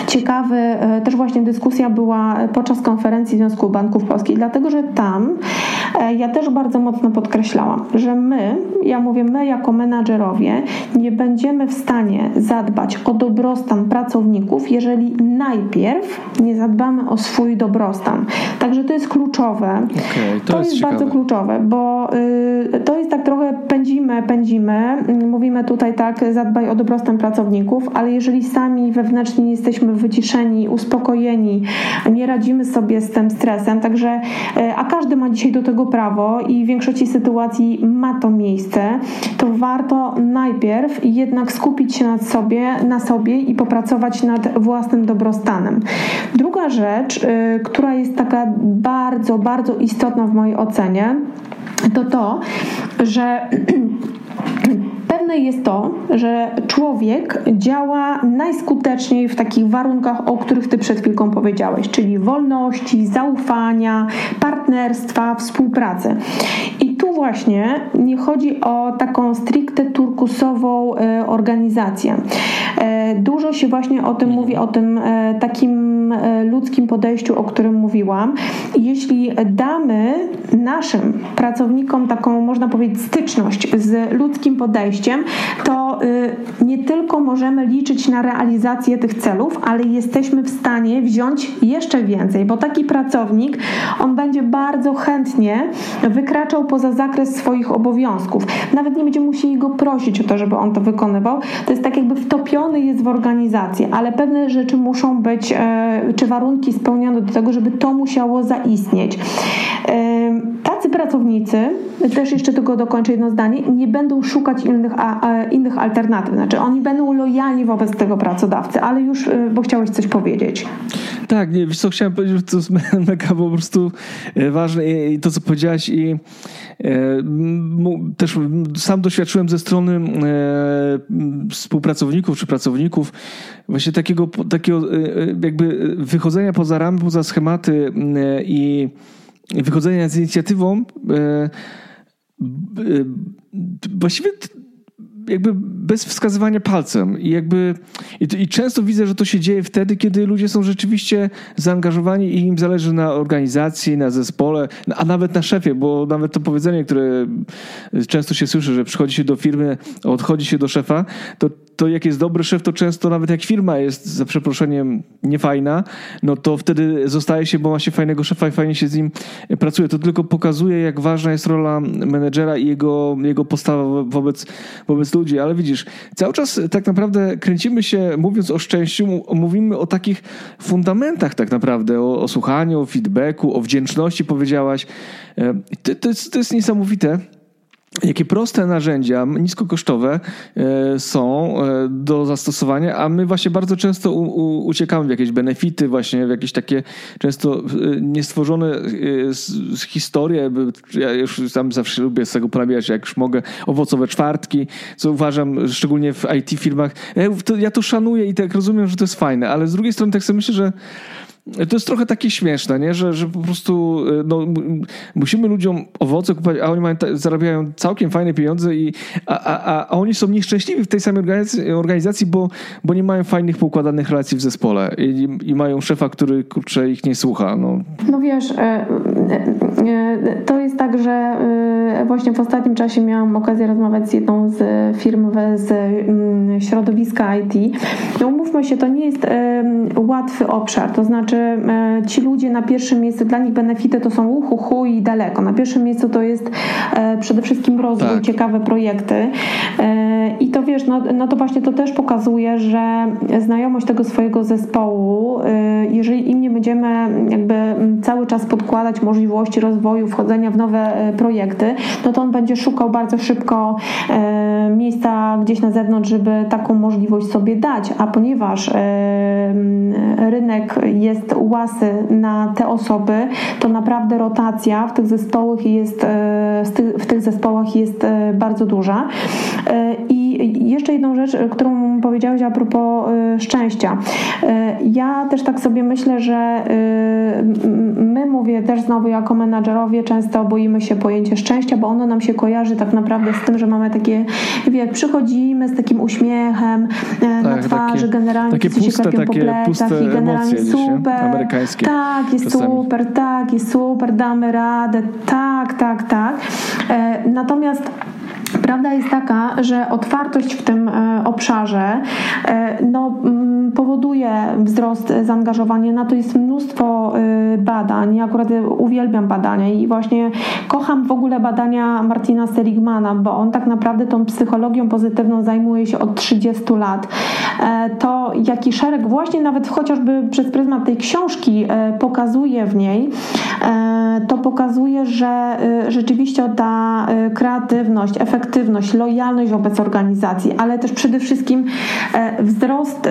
ciekawy e, też właśnie dyskusja była podczas konferencji Związku Banków Polskich, dlatego że tam e, ja też bardzo mocno podkreślałam, że my, ja mówię my jako menadżerowie, nie będziemy w stanie zadbać o dobrostan pracowników, jeżeli najpierw nie zadbamy o swój dobrostan. Także to jest kluczowe. Okay, to, to, jest, jest bardzo kluczowe, bo y, to jest tak trochę pędzimy, pędzimy. Mówimy tutaj tak, zadbaj o dobrostan pracowników, ale jeżeli sami wewnętrznie nie jesteśmy wyciszeni, uspokojeni, nie radzimy sobie z tym stresem, także, y, a każdy ma dzisiaj do tego prawo i w większości sytuacji ma to miejsce, to warto najpierw jednak skupić się nad sobie, na sobie i popracować nad własnym dobrostanem. Druga rzecz, y, która jest taka bardzo, bardzo istotna w mojej ocenie, to to, że Pewne jest to, że człowiek działa najskuteczniej w takich warunkach, o których Ty przed chwilką powiedziałeś, czyli wolności, zaufania, partnerstwa, współpracy. I właśnie nie chodzi o taką stricte turkusową e, organizację. E, dużo się właśnie o tym mówi, o tym e, takim ludzkim podejściu, o którym mówiłam. Jeśli damy naszym pracownikom taką, można powiedzieć, styczność z ludzkim podejściem, to nie tylko możemy liczyć na realizację tych celów, ale jesteśmy w stanie wziąć jeszcze więcej, bo taki pracownik, on będzie bardzo chętnie wykraczał poza zakres swoich obowiązków. Nawet nie będziemy musieli go prosić o to, żeby on to wykonywał. To jest tak jakby wtopiony jest w organizację, ale pewne rzeczy muszą być, e, czy warunki spełnione do tego, żeby to musiało zaistnieć. Tacy pracownicy, też jeszcze tylko dokończę jedno zdanie, nie będą szukać innych, a, a, innych alternatyw. Znaczy oni będą lojalni wobec tego pracodawcy, ale już, y, bo chciałeś coś powiedzieć. Tak, nie, wiesz co, chciałem powiedzieć, że to jest mega po prostu e, ważne i to, co powiedziałaś i e, też sam doświadczyłem ze strony e, współpracowników czy pracowników właśnie takiego, takiego jakby wychodzenia poza ramy, poza schematy i wychodzenia z inicjatywą właściwie jakby bez wskazywania palcem. I jakby i, i, często widzę, że to się dzieje wtedy, kiedy ludzie są rzeczywiście zaangażowani i im zależy na organizacji, na zespole, a nawet na szefie, bo nawet to powiedzenie, które często się słyszy, że przychodzi się do firmy, odchodzi się do szefa, to to jak jest dobry szef, to często nawet jak firma jest za przeproszeniem niefajna, no to wtedy zostaje się, bo ma się fajnego szefa i fajnie się z nim pracuje. To tylko pokazuje, jak ważna jest rola menedżera i jego, jego postawa wobec, wobec ludzi. Ale widzisz, cały czas tak naprawdę kręcimy się, mówiąc o szczęściu, mówimy o takich fundamentach tak naprawdę, o, o słuchaniu, o feedbacku, o wdzięczności powiedziałaś. E, to, to, jest, to jest niesamowite jakie proste narzędzia, niskokosztowe e, są e, do zastosowania, a my właśnie bardzo często u, u, uciekamy w jakieś benefity, właśnie w jakieś takie często e, niestworzone historie. Ja już sam zawsze lubię z tego ponawiać, jak już mogę, owocowe czwartki, co uważam, szczególnie w IT firmach. Ja to, ja to szanuję i tak rozumiem, że to jest fajne, ale z drugiej strony tak sobie myślę, że to jest trochę takie śmieszne, nie? Że, że po prostu e, no, musimy ludziom owoce kupować, a oni mają, zarabiają całkiem fajne pieniądze, i, a, a, a oni są nieszczęśliwi w tej samej organizacji, bo, bo nie mają fajnych, poukładanych relacji w zespole i, i mają szefa, który kurczę ich nie słucha. No, no wiesz, e, to jest tak, że właśnie w ostatnim czasie miałam okazję rozmawiać z jedną z firm z mm, środowiska IT. No umówmy się, to nie jest łatwy obszar, to znaczy ci ludzie na pierwszym miejscu, dla nich benefity to są uchu, hu i daleko. Na pierwszym miejscu to jest przede wszystkim rozwój, tak. ciekawe projekty i to wiesz, no, no to właśnie to też pokazuje, że znajomość tego swojego zespołu, jeżeli im nie będziemy jakby cały czas podkładać możliwości rozwoju, wchodzenia w nowe projekty, no to on będzie szukał bardzo szybko e, miejsca gdzieś na zewnątrz, żeby taką możliwość sobie dać, a ponieważ e, rynek jest łasy na te osoby, to naprawdę rotacja w tych zespołach jest, e, w tych zespołach jest bardzo duża. I jeszcze jedną rzecz, którą powiedziałeś a propos szczęścia. Ja też tak sobie myślę, że my, mówię też znowu jako menadżerowie, często boimy się pojęcia szczęścia, bo ono nam się kojarzy tak naprawdę z tym, że mamy takie, wie, przychodzimy z takim uśmiechem tak, na twarzy, takie, generalnie takie puste, się klepią po plecach i generalnie super. Amerykańskie. Tak, jest czasami. super, tak, jest super, damy radę, tak, tak, tak. E, natomiast Prawda jest taka, że otwartość w tym e, obszarze no, mm, powoduje wzrost zaangażowania. Na to jest mnóstwo badań. Ja akurat uwielbiam badania i właśnie kocham w ogóle badania Martina Seligmana, bo on tak naprawdę tą psychologią pozytywną zajmuje się od 30 lat. E, to jaki szereg właśnie nawet chociażby przez pryzmat tej książki e, pokazuje w niej, e, to pokazuje, że rzeczywiście ta kreatywność, efektywność, lojalność wobec organizacji, ale też przede wszystkim wzrost,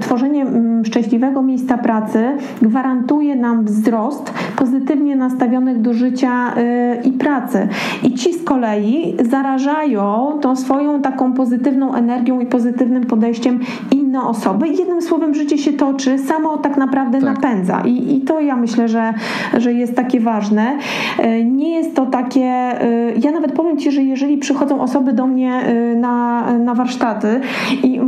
tworzenie szczęśliwego miejsca pracy gwarantuje nam wzrost pozytywnie nastawionych do życia y, i pracy. I ci z kolei zarażają tą swoją taką pozytywną energią i pozytywnym podejściem inne osoby. Jednym słowem, życie się toczy, samo tak naprawdę tak. napędza. I, I to ja myślę, że, że jest takie ważne. Nie jest to takie. Ja nawet powiem Ci, że jeżeli przychodzą osoby do mnie na, na warsztaty i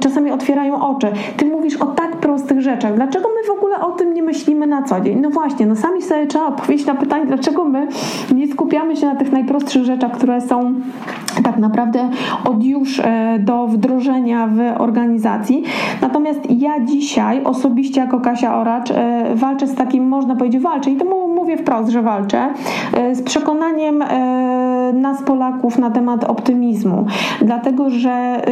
czasami otwierają oczy, Ty mówisz o tak prostych rzeczach. Dlaczego my w ogóle o tym nie myślimy na co dzień? No właśnie, no sami sobie trzeba odpowiedzieć na pytanie, dlaczego my nie skupiamy się na tych najprostszych rzeczach, które są tak naprawdę od już e, do wdrożenia w organizacji. Natomiast ja dzisiaj osobiście jako Kasia Oracz e, walczę z takim, można powiedzieć, walczę i to mówię wprost, że walczę, e, z przekonaniem nas Polaków na temat optymizmu. Dlatego, że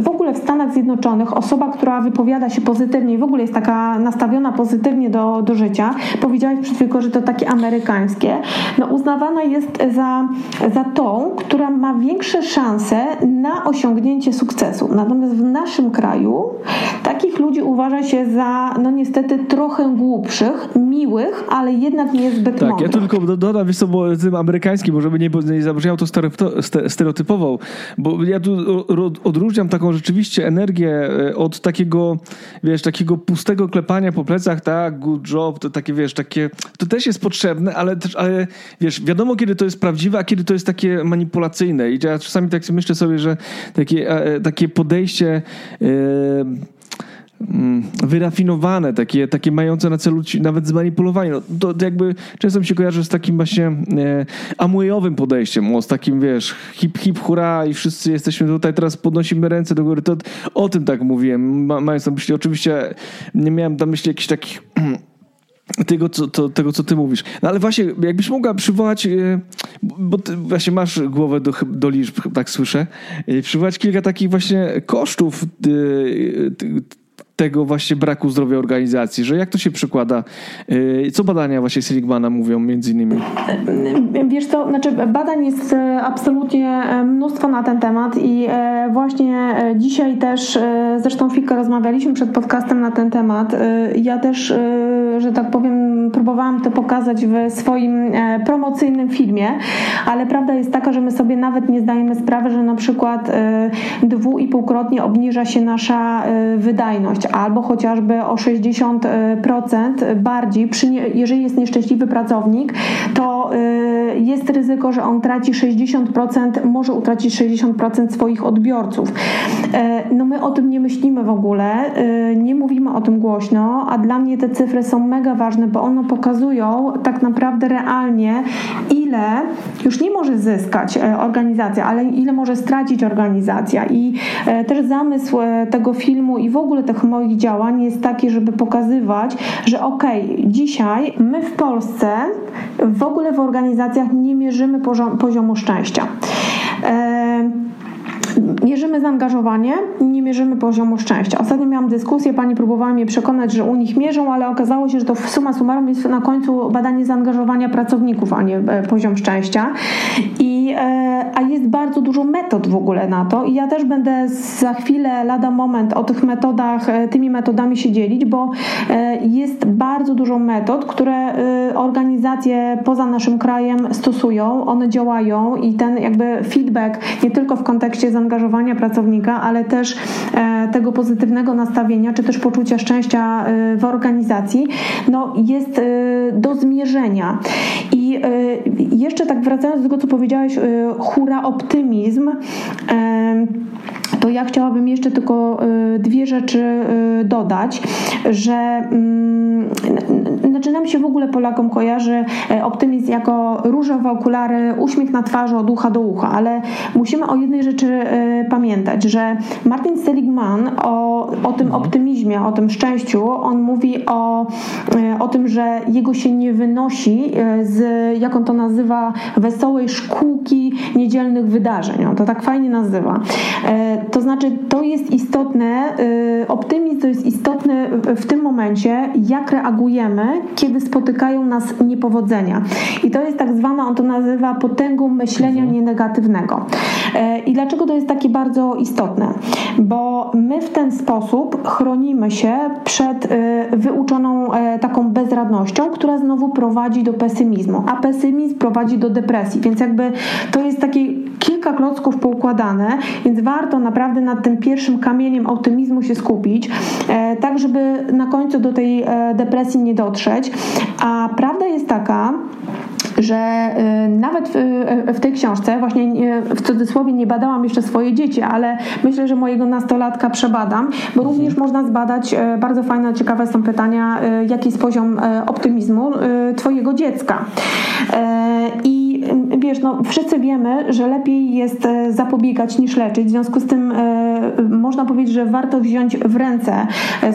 w ogóle w Stanach Zjednoczonych osoba, która wypowiada się pozytywnie i w ogóle jest taka nastawiona pozytywnie do, do życia, powiedziałaś przed chwilą, że to takie amerykańskie, no uznawana jest za, za tą, która ma większe szanse na osiągnięcie sukcesu. Natomiast w naszym kraju takich ludzi uważa się za, no niestety, trochę głupszych, miłych, ale jednak niezbyt tak, mądrych. ja tylko dodam, wiesz co, bo tym amerykańskim, może by nie, nie zabrzmiało to stereotypowo, bo ja tu odróżniam taką rzeczywiście energię e, od takiego, wiesz, takiego pustego klepania po plecach, tak, good job, to takie, wiesz, takie, to też jest potrzebne, ale ale wiesz, wiadomo, kiedy to jest prawdziwe, a kiedy to jest takie manipulacyjne. I ja czasami tak myślę sobie, że takie, e, takie podejście yy, wyrafinowane, takie, takie mające na celu nawet zmanipulowanie. No, to jakby często mi się kojarzy z takim właśnie e, amujowym podejściem, o, z takim wiesz, hip hip hura i wszyscy jesteśmy tutaj, teraz podnosimy ręce do góry. To o tym tak mówiłem, ma, mając na myśli, oczywiście nie miałem na myśli jakichś takich tego co, to, tego, co ty mówisz. No ale właśnie, jakbyś mogła przywołać, e, bo ty właśnie masz głowę do, do liczb, tak słyszę, e, przywołać kilka takich właśnie kosztów e, tego właśnie braku zdrowia organizacji, że jak to się przykłada? Y, co badania właśnie Seligmana mówią między innymi? Wiesz co, znaczy badań jest absolutnie mnóstwo na ten temat i właśnie dzisiaj też, zresztą Fika rozmawialiśmy przed podcastem na ten temat. Ja też, że tak powiem, próbowałam to pokazać w swoim promocyjnym filmie, ale prawda jest taka, że my sobie nawet nie zdajemy sprawy, że na przykład dwu i półkrotnie obniża się nasza wydajność albo chociażby o 60% bardziej, jeżeli jest nieszczęśliwy pracownik, to jest ryzyko, że on traci 60%, może utracić 60% swoich odbiorców. No my o tym nie myślimy w ogóle, nie mówimy o tym głośno, a dla mnie te cyfry są mega ważne, bo one pokazują tak naprawdę realnie, ile już nie może zyskać organizacja, ale ile może stracić organizacja. I też zamysł tego filmu i w ogóle tych moich działań jest taki, żeby pokazywać, że okej, okay, dzisiaj my w Polsce w ogóle w organizacjach nie mierzymy poziomu szczęścia. Mierzymy zaangażowanie, nie mierzymy poziomu szczęścia. Ostatnio miałam dyskusję, pani próbowała mnie przekonać, że u nich mierzą, ale okazało się, że to suma summarum jest na końcu badanie zaangażowania pracowników, a nie e, poziom szczęścia. I, e, a jest bardzo dużo metod w ogóle na to i ja też będę za chwilę, lada moment o tych metodach, e, tymi metodami się dzielić, bo jest bardzo dużo metod, które organizacje poza naszym krajem stosują, one działają i ten jakby feedback nie tylko w kontekście zaangażowania pracownika, ale też e, tego pozytywnego nastawienia, czy też poczucia szczęścia e, w organizacji, no jest e, do zmierzenia. I jeszcze tak wracając do tego, co powiedziałeś, hura optymizm to ja chciałabym jeszcze tylko dwie rzeczy dodać, że mm, znaczy nam się w ogóle Polakom kojarzy optymizm jako różowe okulary, uśmiech na twarzy od ucha do ucha, ale musimy o jednej rzeczy pamiętać, że Martin Seligman o, o tym mhm. optymizmie, o tym szczęściu, on mówi o, o tym, że jego się nie wynosi z, jak on to nazywa, wesołej szkółki niedzielnych wydarzeń. On to tak fajnie nazywa. To znaczy, to jest istotne, optymizm to jest istotny w tym momencie, jak reagujemy, kiedy spotykają nas niepowodzenia. I to jest tak zwana, on to nazywa potęgą myślenia mhm. nienegatywnego. I dlaczego to jest takie bardzo istotne? Bo my w ten sposób chronimy się przed y, wyuczoną e, taką bezradnością, która znowu prowadzi do pesymizmu, a pesymizm prowadzi do depresji, więc jakby to jest takie kilka klocków poukładane, więc warto naprawdę nad tym pierwszym kamieniem optymizmu się skupić, e, tak żeby na końcu do tej e, depresji nie dotrzeć. A prawda jest taka, że y, nawet w, y, w tej książce, właśnie w cudzysłowie nie badałam jeszcze swoje dzieci, ale myślę, że mojego nastolatka przebadam, bo mhm. również można zbadać, y, bardzo fajne, ciekawe są pytania, jaki jest poziom optymizmu Twojego dziecka. I wiesz, no, wszyscy wiemy, że lepiej jest zapobiegać niż leczyć. W związku z tym można powiedzieć, że warto wziąć w ręce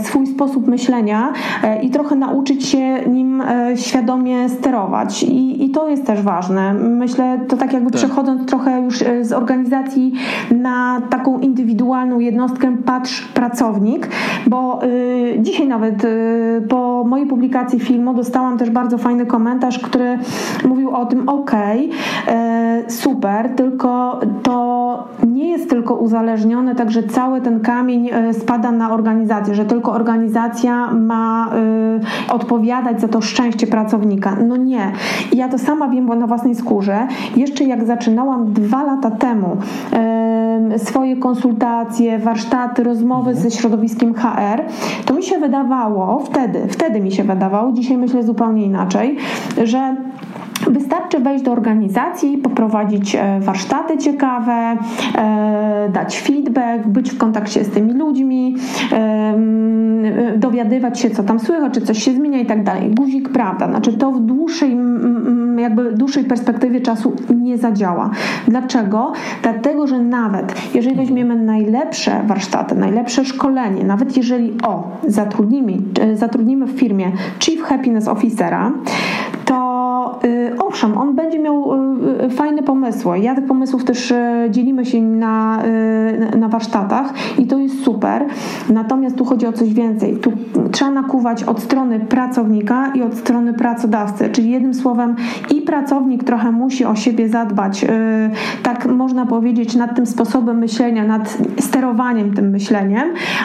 swój sposób myślenia i trochę nauczyć się nim świadomie sterować. I, i to jest też ważne. Myślę, to tak jakby tak. przechodząc trochę już e, z organizacji na taką indywidualną jednostkę, patrz pracownik, bo y, dzisiaj nawet y, po mojej publikacji filmu dostałam też bardzo fajny komentarz, który mówił o tym, ok, y, super, tylko to nie jest tylko uzależnione, także cały ten kamień spada na organizację, że tylko organizacja ma odpowiadać za to szczęście pracownika. No nie. Ja to sama wiem na własnej skórze. Jeszcze jak zaczynałam dwa lata temu swoje konsultacje, warsztaty, rozmowy mhm. ze środowiskiem HR, to mi się wydawało wtedy, wtedy mi się wydawało, dzisiaj myślę zupełnie inaczej, że Wystarczy wejść do organizacji, poprowadzić e, warsztaty ciekawe, e, dać feedback, być w kontakcie z tymi ludźmi, dowiadywać się, co tam słychać, czy coś się zmienia i tak dalej. Guzik prawda, znaczy to w dłuższej, jakby dłuższej perspektywie czasu nie zadziała. Dlaczego? Dlatego, że nawet jeżeli weźmiemy najlepsze warsztaty, najlepsze szkolenie, nawet jeżeli o, zatrudnimy, e, zatrudnimy w firmie Chief Happiness Officera, to Y, owszem, on będzie miał y, y, fajne pomysły. Ja tych pomysłów też dzielimy się na, na warsztatach i to jest super. Natomiast tu chodzi o coś więcej. Tu trzeba nakuwać od strony pracownika i od strony pracodawcy. Czyli jednym słowem i pracownik trochę musi o siebie zadbać, tak można powiedzieć, nad tym sposobem myślenia, nad sterowaniem tym myśleniem,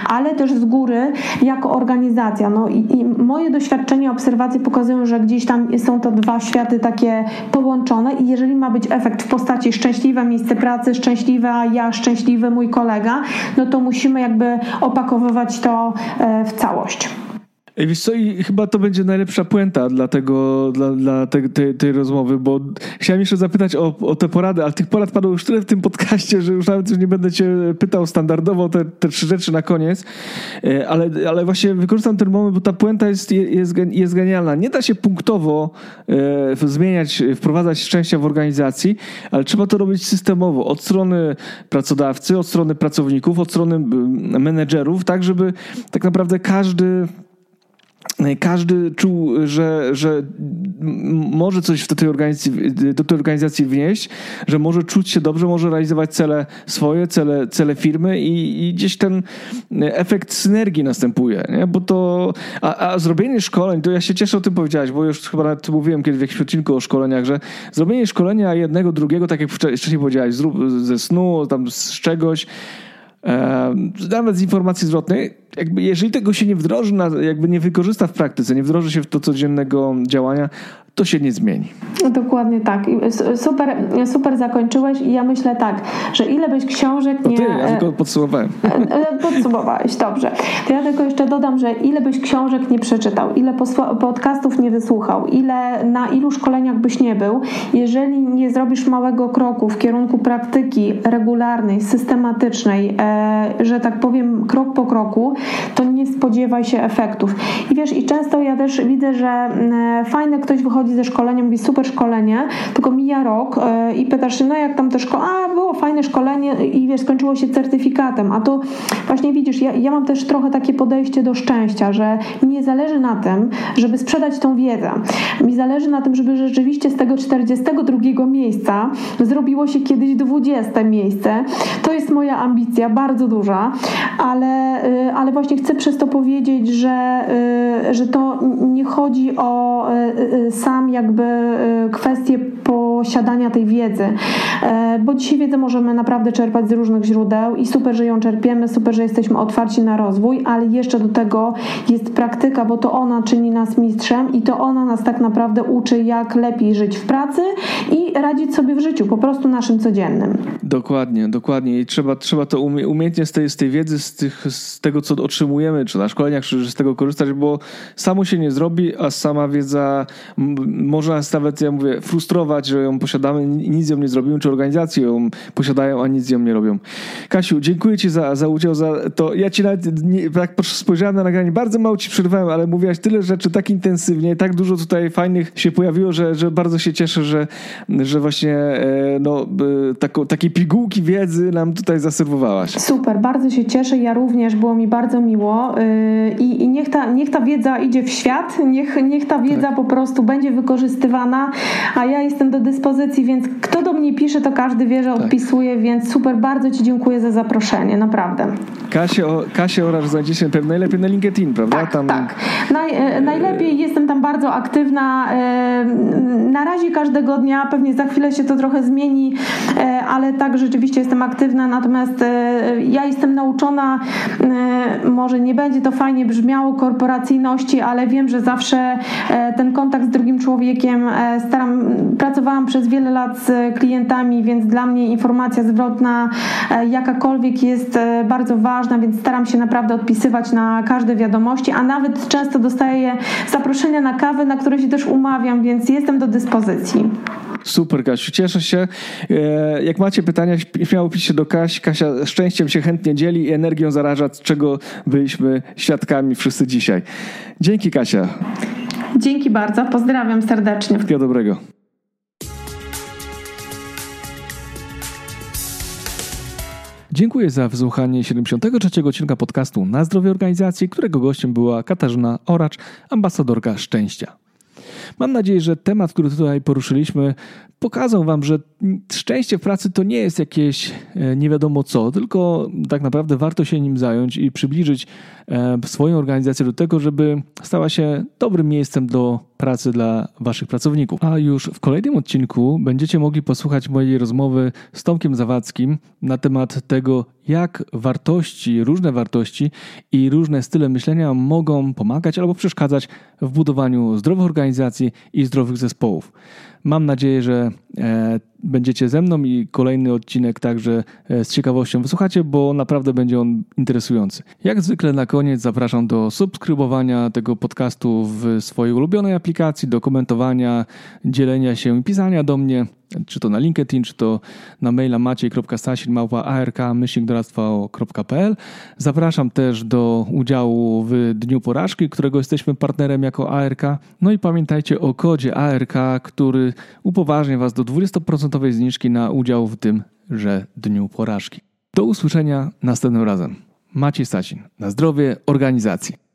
ale też z góry jako organizacja. No i, i moje doświadczenia, obserwacje pokazują, że gdzieś tam są to dwa światy takie połączone i jeżeli ma być efekt w postaci szczęśliwe miejsce pracy, szczęśliwa ja, szczęśliwy mój kolega, no to musimy jakby opakowywać to e, w całość. Wiesz co, i chyba to będzie najlepsza puenta dla, tego, dla, dla te, te, tej rozmowy, bo chciałem jeszcze zapytać o, o te porady, ale tych porad padło już tyle w tym podcaście, że już nawet już nie będę cię pytał standardowo te, te trzy rzeczy na koniec, e, ale, ale właśnie wykorzystam ten moment, bo ta puenta jest, jest, jest genialna. Nie da się punktowo e, zmieniać, wprowadzać szczęścia w organizacji, ale trzeba to robić systemowo, od strony pracodawcy, od strony pracowników, od strony menedżerów, tak żeby tak naprawdę każdy każdy czuł, że, że może coś do tej, organizacji, do tej organizacji wnieść, że może czuć się dobrze, może realizować cele swoje, cele, cele firmy i, i gdzieś ten efekt synergii następuje. Nie? Bo to, a, a, zrobienie szkoleń, to ja się cieszę o tym powiedziałeś, bo już chyba nawet mówiłem kiedyś w jakimś odcinku o szkoleniach, że zrobienie szkolenia jednego, drugiego, tak jak wcześniej powiedziałeś, ze snu, tam z czegoś, nawet z informacji zwrotnej, jakby jeżeli tego się nie wdroży, jakby nie wykorzysta w praktyce, nie wdroży się w to codziennego działania, to się nie zmieni. Dokładnie tak. Super, super zakończyłeś i ja myślę tak, że ile byś książek nie... To ty, ja tylko podsumowałem. E, e, podsumowałeś, dobrze. To ja tylko jeszcze dodam, że ile byś książek nie przeczytał, ile podcastów nie wysłuchał, ile na ilu szkoleniach byś nie był, jeżeli nie zrobisz małego kroku w kierunku praktyki regularnej, systematycznej, e, że tak powiem krok po kroku, to nie spodziewaj się efektów. I wiesz, i często ja też widzę, że fajne ktoś wychodzi wychodzi ze szkolenia, mówi super szkolenie, tylko mija rok e, i pytasz się, no jak tam to szkole, a było fajne szkolenie i wiesz, skończyło się certyfikatem, a tu właśnie widzisz, ja, ja mam też trochę takie podejście do szczęścia, że mi nie zależy na tym, żeby sprzedać tą wiedzę. Mi zależy na tym, żeby rzeczywiście z tego 42 miejsca zrobiło się kiedyś 20 miejsce. To jest moja ambicja, bardzo duża, ale, y, ale właśnie chcę przez to powiedzieć, że, y, że to nie chodzi o sam sam jakby y, kwestię posiadania tej wiedzy, e, bo dzisiaj wiedzę możemy naprawdę czerpać z różnych źródeł i super, że ją czerpiemy, super, że jesteśmy otwarci na rozwój, ale jeszcze do tego jest praktyka, bo to ona czyni nas mistrzem i to ona nas tak naprawdę uczy, jak lepiej żyć w pracy i radzić sobie w życiu, po prostu naszym codziennym. Dokładnie, dokładnie i trzeba, trzeba to umie, umiejętnie z tej, z tej wiedzy, z, tych, z tego, co otrzymujemy, czy na szkoleniach, czy z tego korzystać, bo samo się nie zrobi, a sama wiedza może nas nawet, ja mówię, frustrować, że ją posiadamy i nic ją nie zrobimy, czy organizacje ją posiadają, a nic ją nie robią. Kasiu, dziękuję Ci za, za udział, za to. Ja Ci nawet, nie, tak spojrzałem na nagranie, bardzo mało Ci przerwałem, ale mówiłaś tyle rzeczy tak intensywnie, tak dużo tutaj fajnych się pojawiło, że, że bardzo się cieszę, że, że właśnie e, no, taką, takiej pigułki wiedzy nam tutaj zaserwowałaś. Super, bardzo się cieszę, ja również, było mi bardzo miło y, i, i niech, ta, niech ta wiedza idzie w świat, niech, niech ta wiedza tak. po prostu będzie wykorzystywana, a ja jestem do dyspozycji, więc kto do mnie pisze, to każdy wie, że tak. odpisuje, więc super, bardzo Ci dziękuję za zaproszenie, naprawdę. Kasię, Kasię Orasz znajdziecie pewnie najlepiej na LinkedIn, prawda? Tak, tam... tak. Naj, e, najlepiej jestem tam bardzo aktywna. E, na razie każdego dnia, pewnie za chwilę się to trochę zmieni, e, ale tak rzeczywiście jestem aktywna, natomiast ja jestem nauczona, może nie będzie to fajnie brzmiało, korporacyjności, ale wiem, że zawsze ten kontakt z drugim człowiekiem staram, pracowałam przez wiele lat z klientami, więc dla mnie informacja zwrotna jakakolwiek jest bardzo ważna, więc staram się naprawdę odpisywać na każde wiadomości, a nawet często dostaję zaproszenia na kawę, na które się też umawiam, więc jestem do dyspozycji. Super, Kasiu, cieszę się. E, jak macie pytania, śmiało piszcie do Kasi. Kasia szczęściem się chętnie dzieli i energią zaraża, czego byliśmy świadkami wszyscy dzisiaj. Dzięki, Kasia. Dzięki bardzo, pozdrawiam serdecznie. Wszystkiego dobrego. Dziękuję za wysłuchanie 73. odcinka podcastu Na zdrowie organizacji, którego gościem była Katarzyna Oracz, ambasadorka szczęścia. Mam nadzieję, że temat, który tutaj poruszyliśmy, pokazał Wam, że szczęście w pracy to nie jest jakieś e, nie wiadomo co, tylko tak naprawdę warto się nim zająć i przybliżyć swoją organizację do tego, żeby stała się dobrym miejscem do pracy dla Waszych pracowników. A już w kolejnym odcinku będziecie mogli posłuchać mojej rozmowy z Tomkiem Zawadzkim na temat tego, jak wartości, różne wartości i różne style myślenia mogą pomagać albo przeszkadzać w budowaniu zdrowych organizacji i zdrowych zespołów. Mam nadzieję, że e, będziecie ze mną i kolejny odcinek także e, z ciekawością wysłuchacie, bo naprawdę będzie on interesujący. Jak zwykle na koniec zapraszam do subskrybowania tego podcastu w swojej ulubionej aplikacji, do komentowania, dzielenia się i pisania do mnie czy to na LinkedIn, czy to na maila maciej.stasin.ark.pl. Zapraszam też do udziału w Dniu Porażki, którego jesteśmy partnerem jako ARK. No i pamiętajcie o kodzie ARK, który upoważnia Was do 20% zniżki na udział w tymże Dniu Porażki. Do usłyszenia następnym razem. Maciej Stasin. Na zdrowie organizacji.